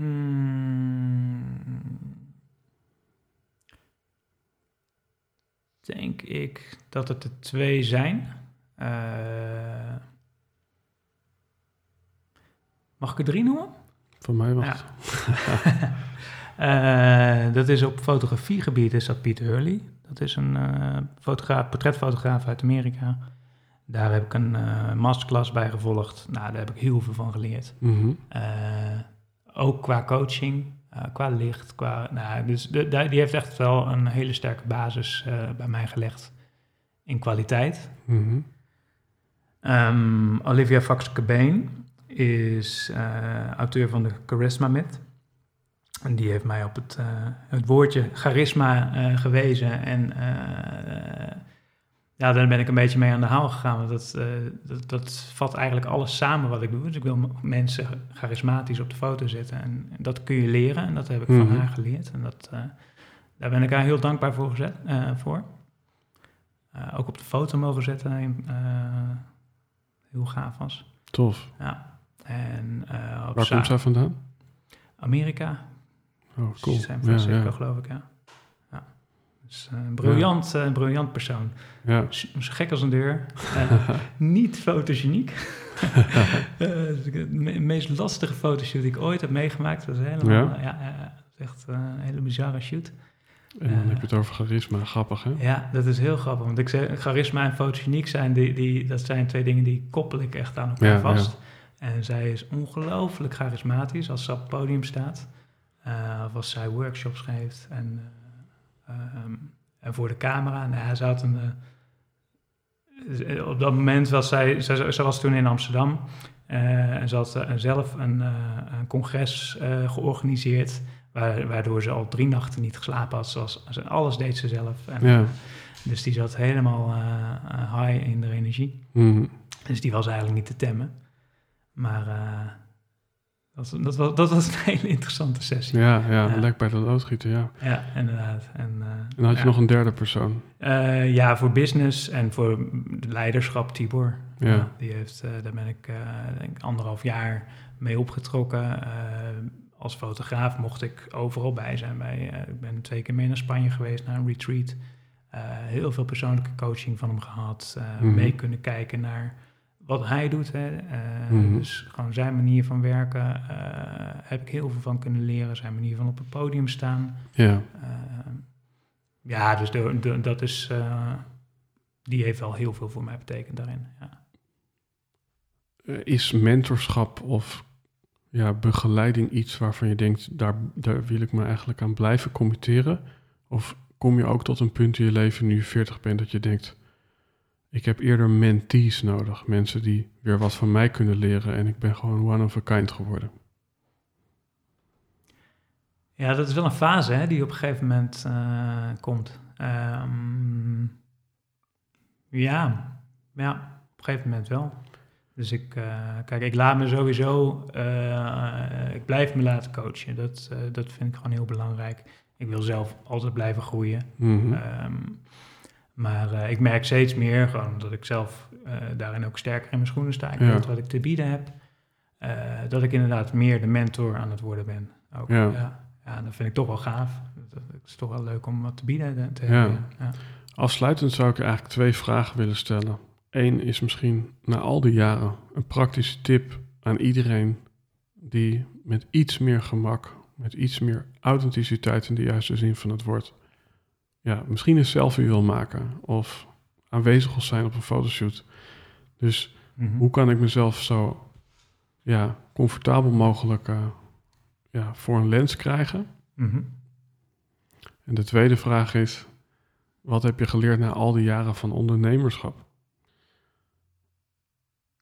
Mm. Denk ik dat het er twee zijn. Eh, mag ik er drie noemen? Van mij was het. Eh, dat is op fotografiegebied is dat Piet Hurley. Dat is een eh, fotograaf, portretfotograaf uit Amerika. Daar heb ik een masterclass bij gevolgd. Nou, daar heb ik heel veel van geleerd. Eh, ook qua coaching, eh, qua licht, qua... Nou, dus de, de- die heeft echt wel een hele sterke basis eh, bij mij gelegd in kwaliteit. Mhm. Ehm, Olivia Fox-Cabane is eh, auteur van de Charisma Myth. En die heeft mij op het, het woordje charisma gewezen. En ja, daar ben ik een beetje mee aan de haal gegaan. Want dat, eh, dat, dat vat eigenlijk alles samen wat ik doe. Dus ik wil mensen charismatisch op de foto zetten. En dat kun je leren. En dat heb ik Mhm. van haar geleerd. En dat, eh, daar ben ik haar heel dankbaar voor. Gezet, eh, voor. Ook op de foto mogen zetten. heel gaaf was. Tof. Ja. En Waar komt zij vandaan? Amerika. Oh, cool. San Ja, Francisco, ja. geloof ik, ja. ja. Dus een briljant, eh, briljant persoon. ja. Zo gek als een deur. Eh, niet fotogeniek. De me- meest lastige fotoshoot die ik ooit heb meegemaakt. Dat was helemaal, Ja? echt een hele bizarre shoot. En dan heb je het over charisma. Grappig, hè? Ja, dat is heel grappig. Want ik zeg, charisma en fotogeniek zijn, die, die, dat zijn twee dingen die koppel ik echt aan elkaar vast. En zij is ongelooflijk charismatisch als ze op het podium staat. of als zij workshops geeft. En, eh, ehm, en voor de camera. Nou, ja, ze had een, eh, op dat moment was zij, zij was toen in Amsterdam. eh, en ze had eh, zelf een, een congres georganiseerd. Wa- waardoor ze al drie nachten niet geslapen had. Zoals, ze- alles deed ze zelf. En, Ja. Dus die zat helemaal high in de energie. Mhm. Dus die was eigenlijk niet te temmen. Maar dat, dat, was, dat was een hele interessante sessie. Ja, Ja, ja, Ja. lek bij de loodgieter, ja. inderdaad. En, eh, En had je ja. nog een derde persoon. Eh, ja, voor business en voor de leiderschap, Tibor. Ja. die heeft, eh, daar ben ik denk anderhalf jaar mee opgetrokken. Als fotograaf mocht ik overal bij zijn. Bij, ik ben twee keer mee naar Spanje geweest, naar een retreat. Heel veel persoonlijke coaching van hem gehad. eh, Mhm. Mee kunnen kijken naar wat hij doet. Hè. Eh, Mhm. Dus gewoon zijn manier van werken eh, heb ik heel veel van kunnen leren. Zijn manier van op het podium staan. Ja. Eh, ja, dus de, de- dat is, eh, die heeft wel heel veel voor mij betekend daarin. Ja. Is mentorschap of ja, begeleiding iets waarvan je denkt, daar, daar wil ik me eigenlijk aan blijven committeren? Of kom je ook tot een punt in je leven, nu je 40 bent, dat je denkt, ik heb eerder mentees nodig. Mensen die weer wat van mij kunnen leren en ik ben gewoon one of a kind geworden. ja, dat is wel een fase hè, die op een gegeven moment eh, komt. Ehm, ja, ja, op een gegeven moment wel. Dus ik, eh, kijk, ik laat me sowieso, eh, ik blijf me laten coachen. Dat, dat vind ik gewoon heel belangrijk. Ik wil zelf altijd blijven groeien. Ehm, maar eh, ik merk steeds meer gewoon dat ik zelf eh, daarin ook sterker in mijn schoenen sta. Ik Ja. weet wat ik te bieden heb. Eh, dat ik inderdaad meer de mentor aan het worden ben. Ook. Ja. Ja. Ja, dat vind ik toch wel gaaf. Dat, dat is toch wel leuk om wat te bieden te hebben. Ja. Afsluitend zou ik eigenlijk twee vragen willen stellen. Eén is misschien na al die jaren een praktische tip aan iedereen die met iets meer gemak, met iets meer authenticiteit in de juiste zin van het woord, ja, misschien een selfie wil maken of aanwezig wil zijn op een fotoshoot. Dus Mhm. hoe kan ik mezelf zo ja, comfortabel mogelijk eh, ja, voor een lens krijgen? Mhm. En de tweede vraag is: wat heb je geleerd na al die jaren van ondernemerschap?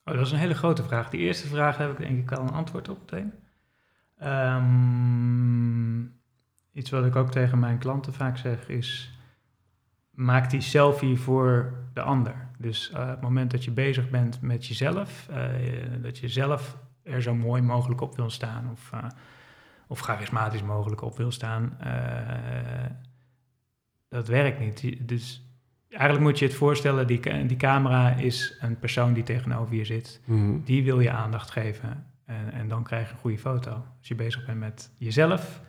Oh, dat is een hele grote vraag. Die eerste vraag heb ik denk ik al een antwoord op meteen. Ehm, iets wat ik ook tegen mijn klanten vaak zeg is... maak die selfie voor de ander. Dus op het moment dat je bezig bent met jezelf... eh, dat je zelf er zo mooi mogelijk op wil staan... of, eh, of charismatisch mogelijk op wil staan... dat werkt niet. Dus eigenlijk moet je het voorstellen, die, die camera is een persoon die tegenover je zit. Mhm. Die wil je aandacht geven en, en dan krijg je een goede foto. Als je bezig bent met jezelf,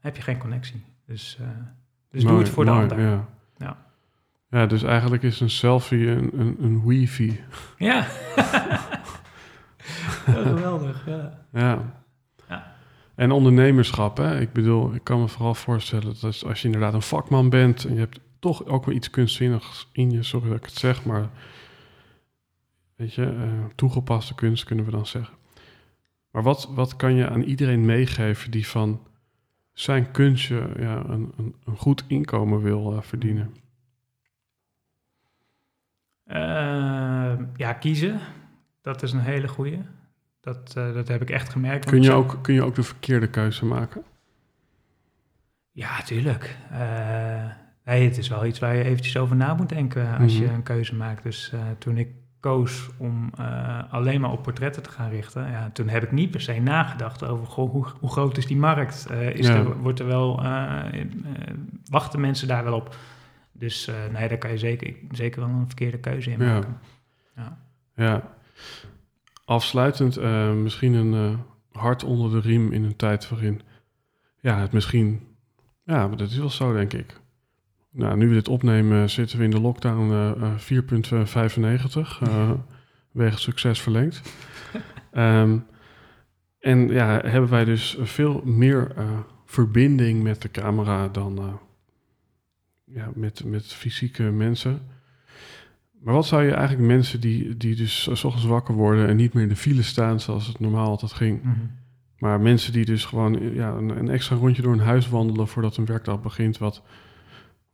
heb je geen connectie. Dus, eh, dus doe het voor de ander. Ja. Ja. ja, dus eigenlijk is een selfie een, een, een wifi. Ja. Geweldig, ja. Ja. En ondernemerschap, hè? ik bedoel, ik kan me vooral voorstellen dat als, als je inderdaad een vakman bent en je hebt toch ook wel iets kunstzinnigs in je, sorry dat ik het zeg, maar weet je, eh, toegepaste kunst kunnen we dan zeggen. Maar wat, wat kan je aan iedereen meegeven die van zijn kunstje ja, een, een, een goed inkomen wil eh, verdienen? Eh, ja, kiezen. Dat is een hele goeie. Dat, eh, dat heb ik echt gemerkt. Kun je, ook, kun je ook de verkeerde keuze maken? Ja, tuurlijk. Eh, nee, het is wel iets waar je eventjes over na moet denken als je Mhm. een keuze maakt. Dus toen ik koos om eh, alleen maar op portretten te gaan richten, ja, toen heb ik niet per se nagedacht over goh, hoe, hoe groot is die markt? Eh, is Ja. er, wordt er wel, eh, wachten mensen daar wel op? Dus nee, daar kan je zeker, zeker wel een verkeerde keuze in Ja. maken. Ja. Ja. Afsluitend, eh, misschien een hart onder de riem in een tijd waarin, ja, het misschien, ja, maar dat is wel zo, denk ik. Nou, nu we dit opnemen, zitten we in de lockdown eh, eh, 4.95, eh wegens succes verlengd. Ehm, en ja, hebben wij dus veel meer eh, verbinding met de camera dan eh, ja, met, met fysieke mensen. Maar wat zou je eigenlijk mensen die, die dus s ochtends wakker worden en niet meer in de file staan zoals het normaal altijd ging, Mhm. maar mensen die dus gewoon ja, een, een extra rondje door een huis wandelen voordat hun werkdag begint, wat,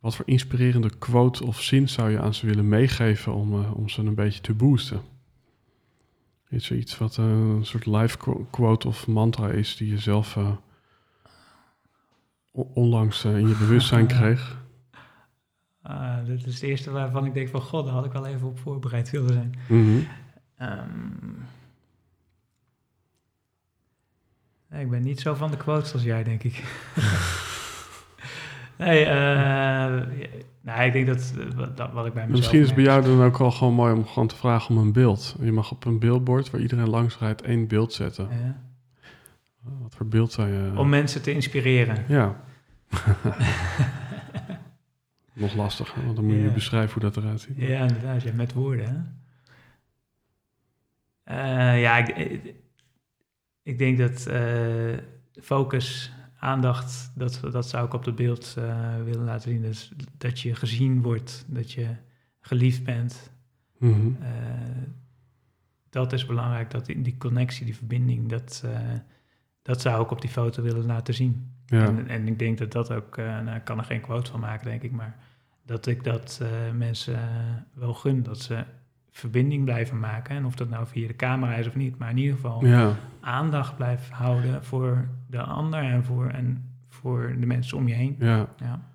wat voor inspirerende quote of zin zou je aan ze willen meegeven om, eh, om ze een beetje te boosten? Is er iets wat eh, een soort live qu- quote of mantra is die je zelf eh, onlangs in je bewustzijn kreeg? Ah, dat is het eerste waarvan ik denk van, god, daar had ik wel even op voorbereid willen zijn. Mhm. Ehm, ik ben niet zo van de quotes als jij, denk ik. nee, eh, nee, ik denk dat, eh, dat wat ik bij mezelf Misschien is het bij jou dan ook wel gewoon mooi om gewoon te vragen om een beeld. Je mag op een billboard waar iedereen langs rijdt één beeld zetten. Ja. Wat voor beeld zou je... Om mensen te inspireren. Ja. Nog lastiger, want dan moet je Ja. beschrijven hoe dat eruit ziet. Ja, inderdaad. Ja, met woorden, hè? Eh, ja, ik, ik, denk dat focus, aandacht, dat, dat zou ik op het beeld eh, willen laten zien. Dus dat je gezien wordt, dat je geliefd bent. Mhm. Eh, dat is belangrijk, dat die, die connectie, die verbinding, dat, eh, dat zou ik op die foto willen laten zien. Ja. En, en ik denk dat dat ook, nou, ik kan er geen quote van maken, denk ik, maar dat ik dat mensen wel gun, dat ze verbinding blijven maken. En of dat nou via de camera is of niet, maar in ieder geval ja. aandacht blijven houden voor de ander en voor, en voor de mensen om je heen. Ja. Ja,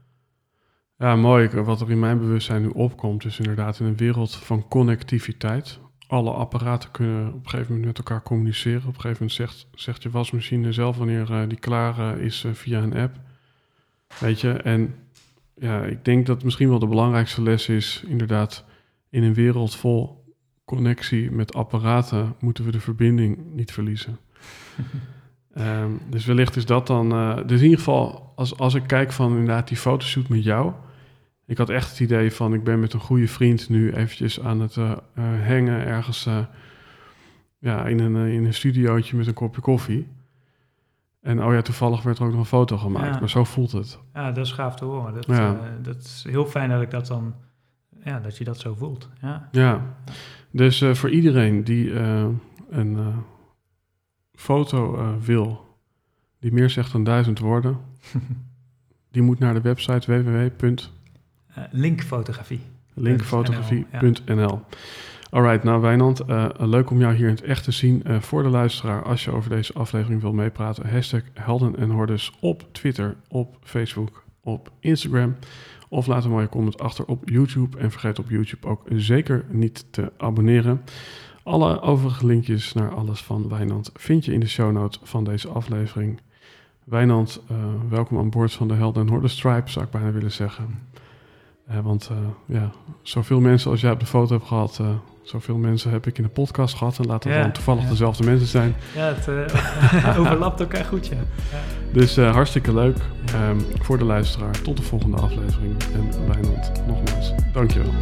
ja, mooi. Wat er in mijn bewustzijn nu opkomt, is inderdaad in een wereld van connectiviteit. Alle apparaten kunnen op een gegeven moment met elkaar communiceren. Op een gegeven moment zegt, zegt je wasmachine zelf wanneer eh, die klaar eh, is eh, via een app. Weet je, en ja, ik denk dat misschien wel de belangrijkste les is, inderdaad, in een wereld vol connectie met apparaten moeten we de verbinding niet verliezen. Ehm, dus wellicht is dat dan. eh, dus in ieder geval, als, als ik kijk van inderdaad die fotoshoot met jou. Ik had echt het idee van ik ben met een goede vriend nu eventjes aan het eh, hangen ergens ja, in, een, in een studiootje met een kopje koffie. En oh ja, toevallig werd er ook nog een foto gemaakt. Ja. Maar zo voelt het. ja dat is gaaf te horen. Dat, Ja. dat is heel fijn dat ik dat dan, ja, dat je dat zo voelt. Ja, Ja, dus voor iedereen die een foto eh, wil die meer zegt dan duizend woorden, die moet naar de website Eh, linkfotografie. www.linkfotografie.nl. Alright, nou Wijnand, eh, leuk om jou hier in het echt te zien. Voor de luisteraar, als je over deze aflevering wil meepraten, hashtag Helden en Hordes op Twitter, op Facebook, op Instagram. Of laat een mooie comment achter op YouTube. En vergeet op YouTube ook zeker niet te abonneren. Alle overige linkjes naar alles van Wijnand vind je in de show notes van deze aflevering. Wijnand, eh, welkom aan boord van de Helden en Hordes Tribe, zou ik bijna willen zeggen. Eh, want eh, ja, zoveel mensen als jij op de foto hebt gehad, eh, zoveel mensen heb ik in de podcast gehad. En dat Ja, dan toevallig ja. dezelfde mensen zijn. Ja, het overlapt elkaar goed, ja. ja. Dus hartstikke leuk Ehm, voor de luisteraar. Tot de volgende aflevering. En Wijnand, nogmaals, dankjewel.